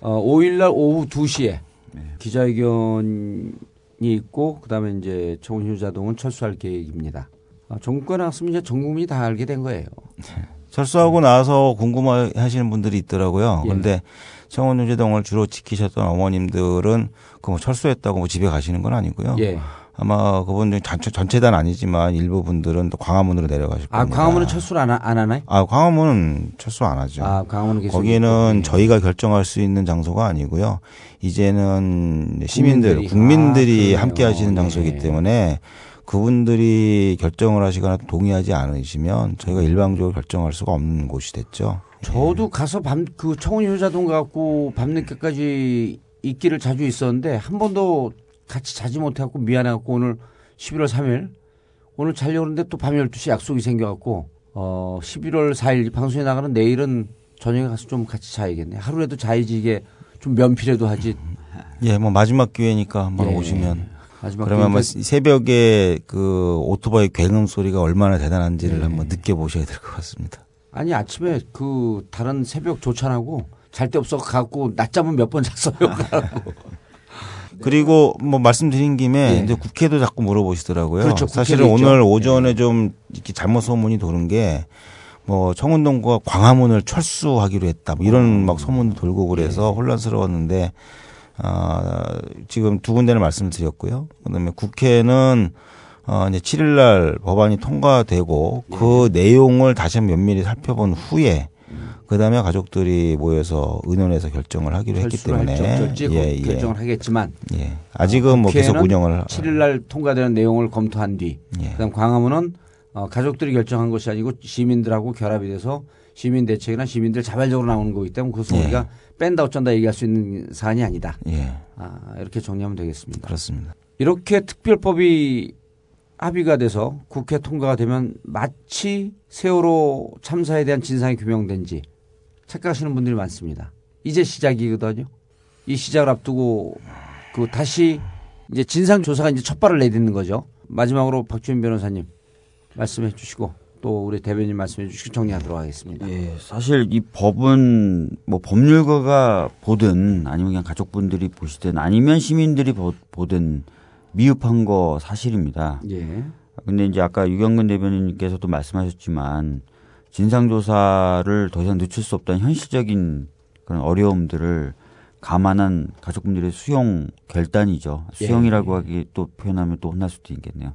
어, 5일날 오후 2시에 네. 기자회견이 있고 그다음에 이제 청운효자동은 철수할 계획입니다. 아, 정권에 나왔으면 이제 전 국민이 다 알게 된 거예요. 철수하고 나서 궁금해 하시는 분들이 있더라고요. 예. 근데 청원유재동을 주로 지키셨던 어머님들은 그 뭐 철수했다고 뭐 집에 가시는 건 아니고요. 예. 아마 그분들 전체, 전체단 아니지만 일부 분들은 또 광화문으로 내려가실 아 겁니다. 광화문은 철수를 안, 하- 안 하나요? 아, 광화문은 철수 안 하죠. 아 광화문은 거기는 있고. 저희가 결정할 수 있는 장소가 아니고요. 이제는 시민들, 국민들이. 국민들이 아. 함께 하시는 장소이기 네. 때문에 그분들이 결정을 하시거나 동의하지 않으시면 저희가 일방적으로 결정할 수가 없는 곳이 됐죠. 저도 가서 밤 그 청운효자동 갖고 밤늦게까지 있기를 자주 있었는데 한 번도 같이 자지 못해갖고 미안해갖고 오늘 11월 3일 오늘 자려고 그러는데 또 밤 12시 약속이 생겨갖고 어 11월 4일 방송에 나가는 내일은 저녁에 가서 좀 같이 자야겠네. 하루라도 자야지 이게 좀 면피라도 하지. 예, 뭐 마지막 기회니까 한번 예. 오시면 마지막 그러면 아마 새벽에 그 오토바이 굉음 소리가 얼마나 대단한지를 예. 한번 느껴보셔야 될 것 같습니다. 아니 아침에 그 다른 새벽 조찬하고 잘 데 없어 갖고 낮잠은 몇 번 잤어요. 가고. 그리고 뭐 말씀드린 김에 예. 이제 국회도 자꾸 물어보시더라고요. 그렇죠, 사실은 국회도 있죠. 오늘 오전에 좀 이렇게 잘못 소문이 도는 게 뭐 청운동과 광화문을 철수하기로 했다. 뭐 이런 막 소문도 돌고 그래서 혼란스러웠는데 아 지금 두 군데를 말씀드렸고요. 그다음에 국회는 어 이제 7일 날 법안이 통과되고 그 내용을 다시 한번 면밀히 살펴본 후에 그다음에 가족들이 모여서 의논해서 결정을 하기로 했기 철수를 할지 때문에 어쩔지 그 결정을 하겠지만 예. 아직은 뭐 계속 운영을 7일 날 통과되는 내용을 검토한 뒤 예. 그다음 광화문은 어, 가족들이 결정한 것이 아니고 시민들하고 결합이 돼서 시민 대책이나 시민들 자발적으로 나오는 거기 때문에 그것은 예. 우리가 뺀다 어쩐다 얘기할 수 있는 사안이 아니다. 예. 아, 이렇게 정리하면 되겠습니다. 그렇습니다. 이렇게 특별법이 합의가 돼서 국회 통과가 되면 마치 세월호 참사에 대한 진상이 규명된 지 착각하시는 분들이 많습니다. 이제 시작이거든요. 이 시작을 앞두고 그 다시 이제 진상 조사가 이제 첫 발을 내딛는 거죠. 마지막으로 박주민 변호사님 말씀해 주시고 또 우리 대변인 말씀해 주시고 정리하도록 하겠습니다. 예, 사실 이 법은 뭐 법률가가 보든 아니면 그냥 가족분들이 보시든 아니면 시민들이 보, 보든 미흡한 거 사실입니다. 예. 근데 이제 아까 유경근 대변인께서도 말씀하셨지만 진상조사를 더 이상 늦출 수 없다는 현실적인 그런 어려움들을 감안한 가족분들의 수용 결단이죠. 예. 수용이라고 하기 또 표현하면 또 혼날 수도 있겠네요.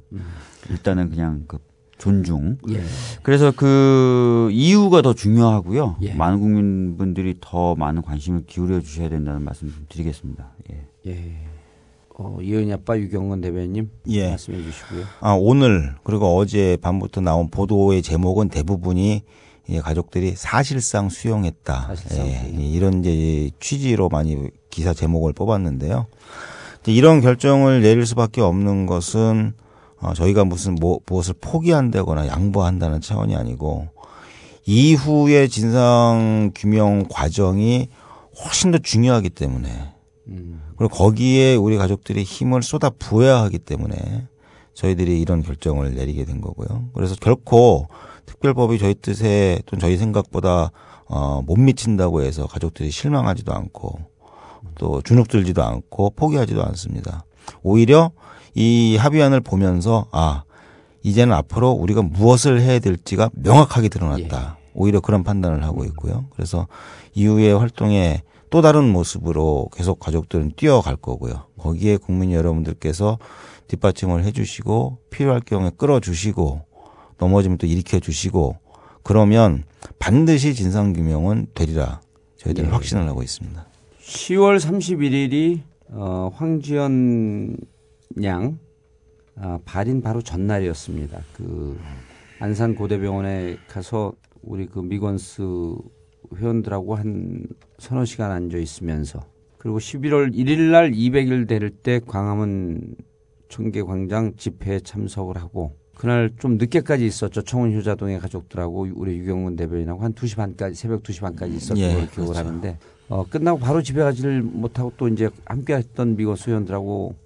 일단은 그냥 그 존중. 예. 그래서 그 이유가 더 중요하고요. 예. 많은 국민분들이 더 많은 관심을 기울여 주셔야 된다는 말씀 좀 드리겠습니다. 예. 예. 어, 이은희 아빠 유경근 대변인 예. 말씀해 주시고요. 아, 오늘 그리고 어제 밤부터 나온 보도의 제목은 대부분이 예, 가족들이 사실상 수용했다. 사실상 예, 수용. 이런 이제 취지로 많이 기사 제목을 뽑았는데요. 이런 결정을 내릴 수밖에 없는 것은 어, 저희가 무슨 뭐, 무엇을 포기한다거나 양보한다는 차원이 아니고 이후의 진상 규명 과정이 훨씬 더 중요하기 때문에 음. 그리고 거기에 우리 가족들이 힘을 쏟아 부어야 하기 때문에 저희들이 이런 결정을 내리게 된 거고요. 그래서 결코 특별법이 저희 뜻에 또는 저희 생각보다 어, 못 미친다고 해서 가족들이 실망하지도 않고 또 주눅들지도 않고 포기하지도 않습니다. 오히려 이 합의안을 보면서 아 이제는 앞으로 우리가 무엇을 해야 될지가 명확하게 드러났다. 오히려 그런 판단을 하고 있고요. 그래서 이후의 활동에 또 다른 모습으로 계속 가족들은 뛰어갈 거고요. 거기에 국민 여러분들께서 뒷받침을 해주시고 필요할 경우에 끌어주시고 넘어지면 또 일으켜 주시고 그러면 반드시 진상규명은 되리라 저희들은 예. 확신을 하고 있습니다. 10월 31일이 어, 황지연 양 아, 발인 바로 전날이었습니다. 그 안산 고대병원에 가서 우리 그 미건스 회원들하고 한 서너 시간 앉아 있으면서 그리고 11월 1일 날 200일 될 때 광화문 청계광장 집회에 참석을 하고 그날 좀 늦게까지 있었죠. 청원 효자동의 가족들하고 우리 유경근 대변인하고 한 2시 반까지 새벽 2시 반까지 있었던 예, 걸 기억을 그렇죠. 하는데 어, 끝나고 바로 집에 가지를 못하고 또 이제 함께 했던 미건스 회원들하고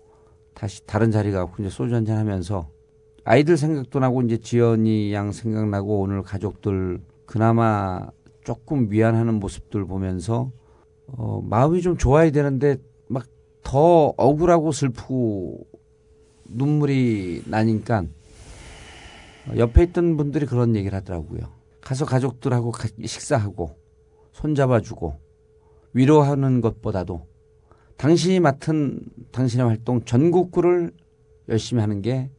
다시 다른 자리 가고 이제 소주 한잔 하면서 아이들 생각도 나고 이제 지연이 양 생각나고 오늘 가족들 그나마 조금 미안하는 모습들 보면서 어, 마음이 좀 좋아야 되는데 막 더 억울하고 슬프고 눈물이 나니까 어, 옆에 있던 분들이 그런 얘기를 하더라고요. 가서 가족들하고 가- 식사하고 손잡아주고 위로하는 것보다도 당신이 맡은 당신의 활동 전국구를 열심히 하는 게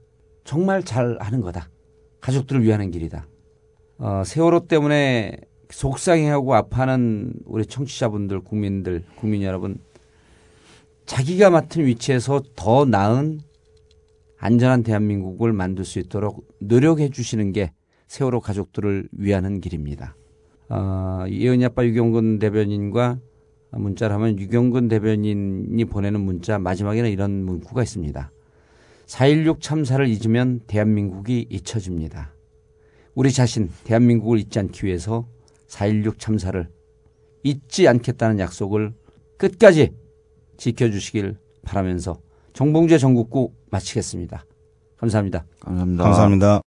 정말 잘 하는 거다. 가족들을 위하는 길이다. 어, 세월호 때문에 속상해하고 아파하는 우리 청취자분들, 국민들, 국민 여러분, 자기가 맡은 위치에서 더 나은 안전한 대한민국을 만들 수 있도록 노력해 주시는 게 세월호 가족들을 위하는 길입니다. 어, 예은이 아빠 유경근 대변인과 문자를 하면 유경근 대변인이 보내는 문자 마지막에는 이런 문구가 있습니다. 4.16 참사를 잊으면 대한민국이 잊혀집니다. 우리 자신 대한민국을 잊지 않기 위해서 4.16 참사를 잊지 않겠다는 약속을 끝까지 지켜주시길 바라면서 정봉주의 전국구 마치겠습니다. 감사합니다. 감사합니다. 감사합니다.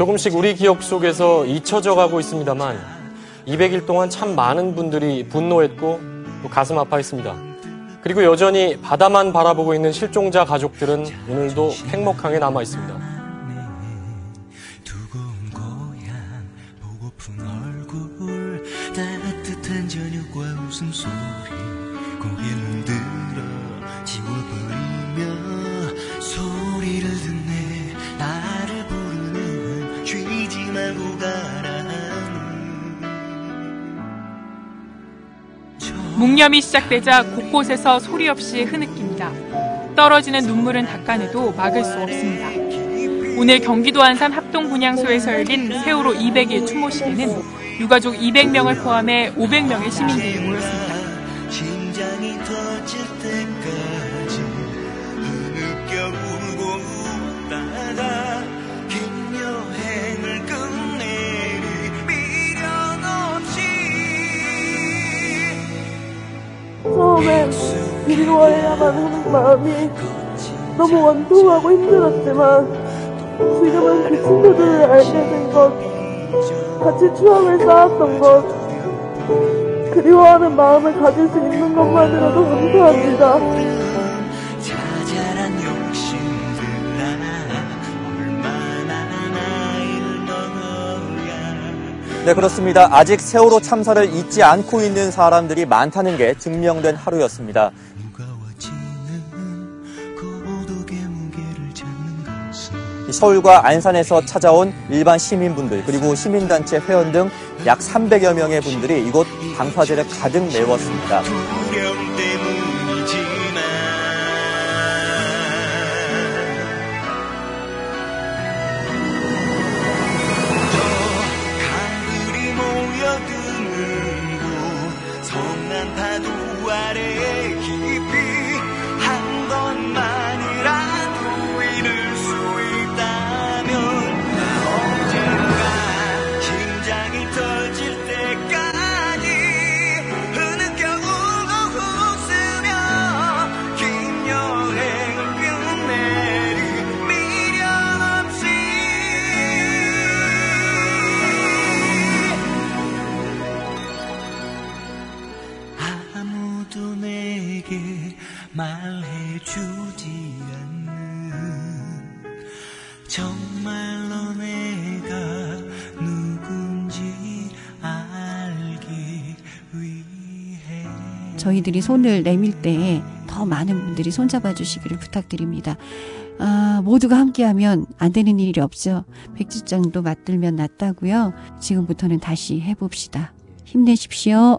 조금씩 우리 기억 속에서 잊혀져 가고 있습니다만 200일 동안 참 많은 분들이 분노했고 또 가슴 아파했습니다. 그리고 여전히 바다만 바라보고 있는 실종자 가족들은 오늘도 팽목항에 남아 있습니다. 묵념이 시작되자 곳곳에서 소리 없이 흐느낍니다. 떨어지는 눈물은 닦아내도 막을 수 없습니다. 오늘 경기도 안산 합동분향소에서 열린 세월호 200일 추모식에는 유가족 200명을 포함해 500명의 시민들이 모였습니다. 그리워해야만 하는 마음이 너무 원통하고 힘들었지만 지금은 그 친구들을 알게 된 것, 같이 추억을 쌓았던 것, 그리워하는 마음을 가질 수 있는 것만으로도 감사합니다. 네, 그렇습니다. 아직 세월호 참사를 잊지 않고 있는 사람들이 많다는 게 증명된 하루였습니다. 이 서울과 안산에서 찾아온 일반 시민분들 그리고 시민단체 회원 등 약 300여 명의 분들이 이곳 방파제를 가득 메웠습니다. 저희들이 손을 내밀 때더 많은 분들이 손잡아 주시기를 부탁드립니다. 아, 모두가 함께하면 안 되는 일이 없죠. 백지장도 맞들면 낫다고요. 지금부터는 다시 해봅시다. 힘내십시오.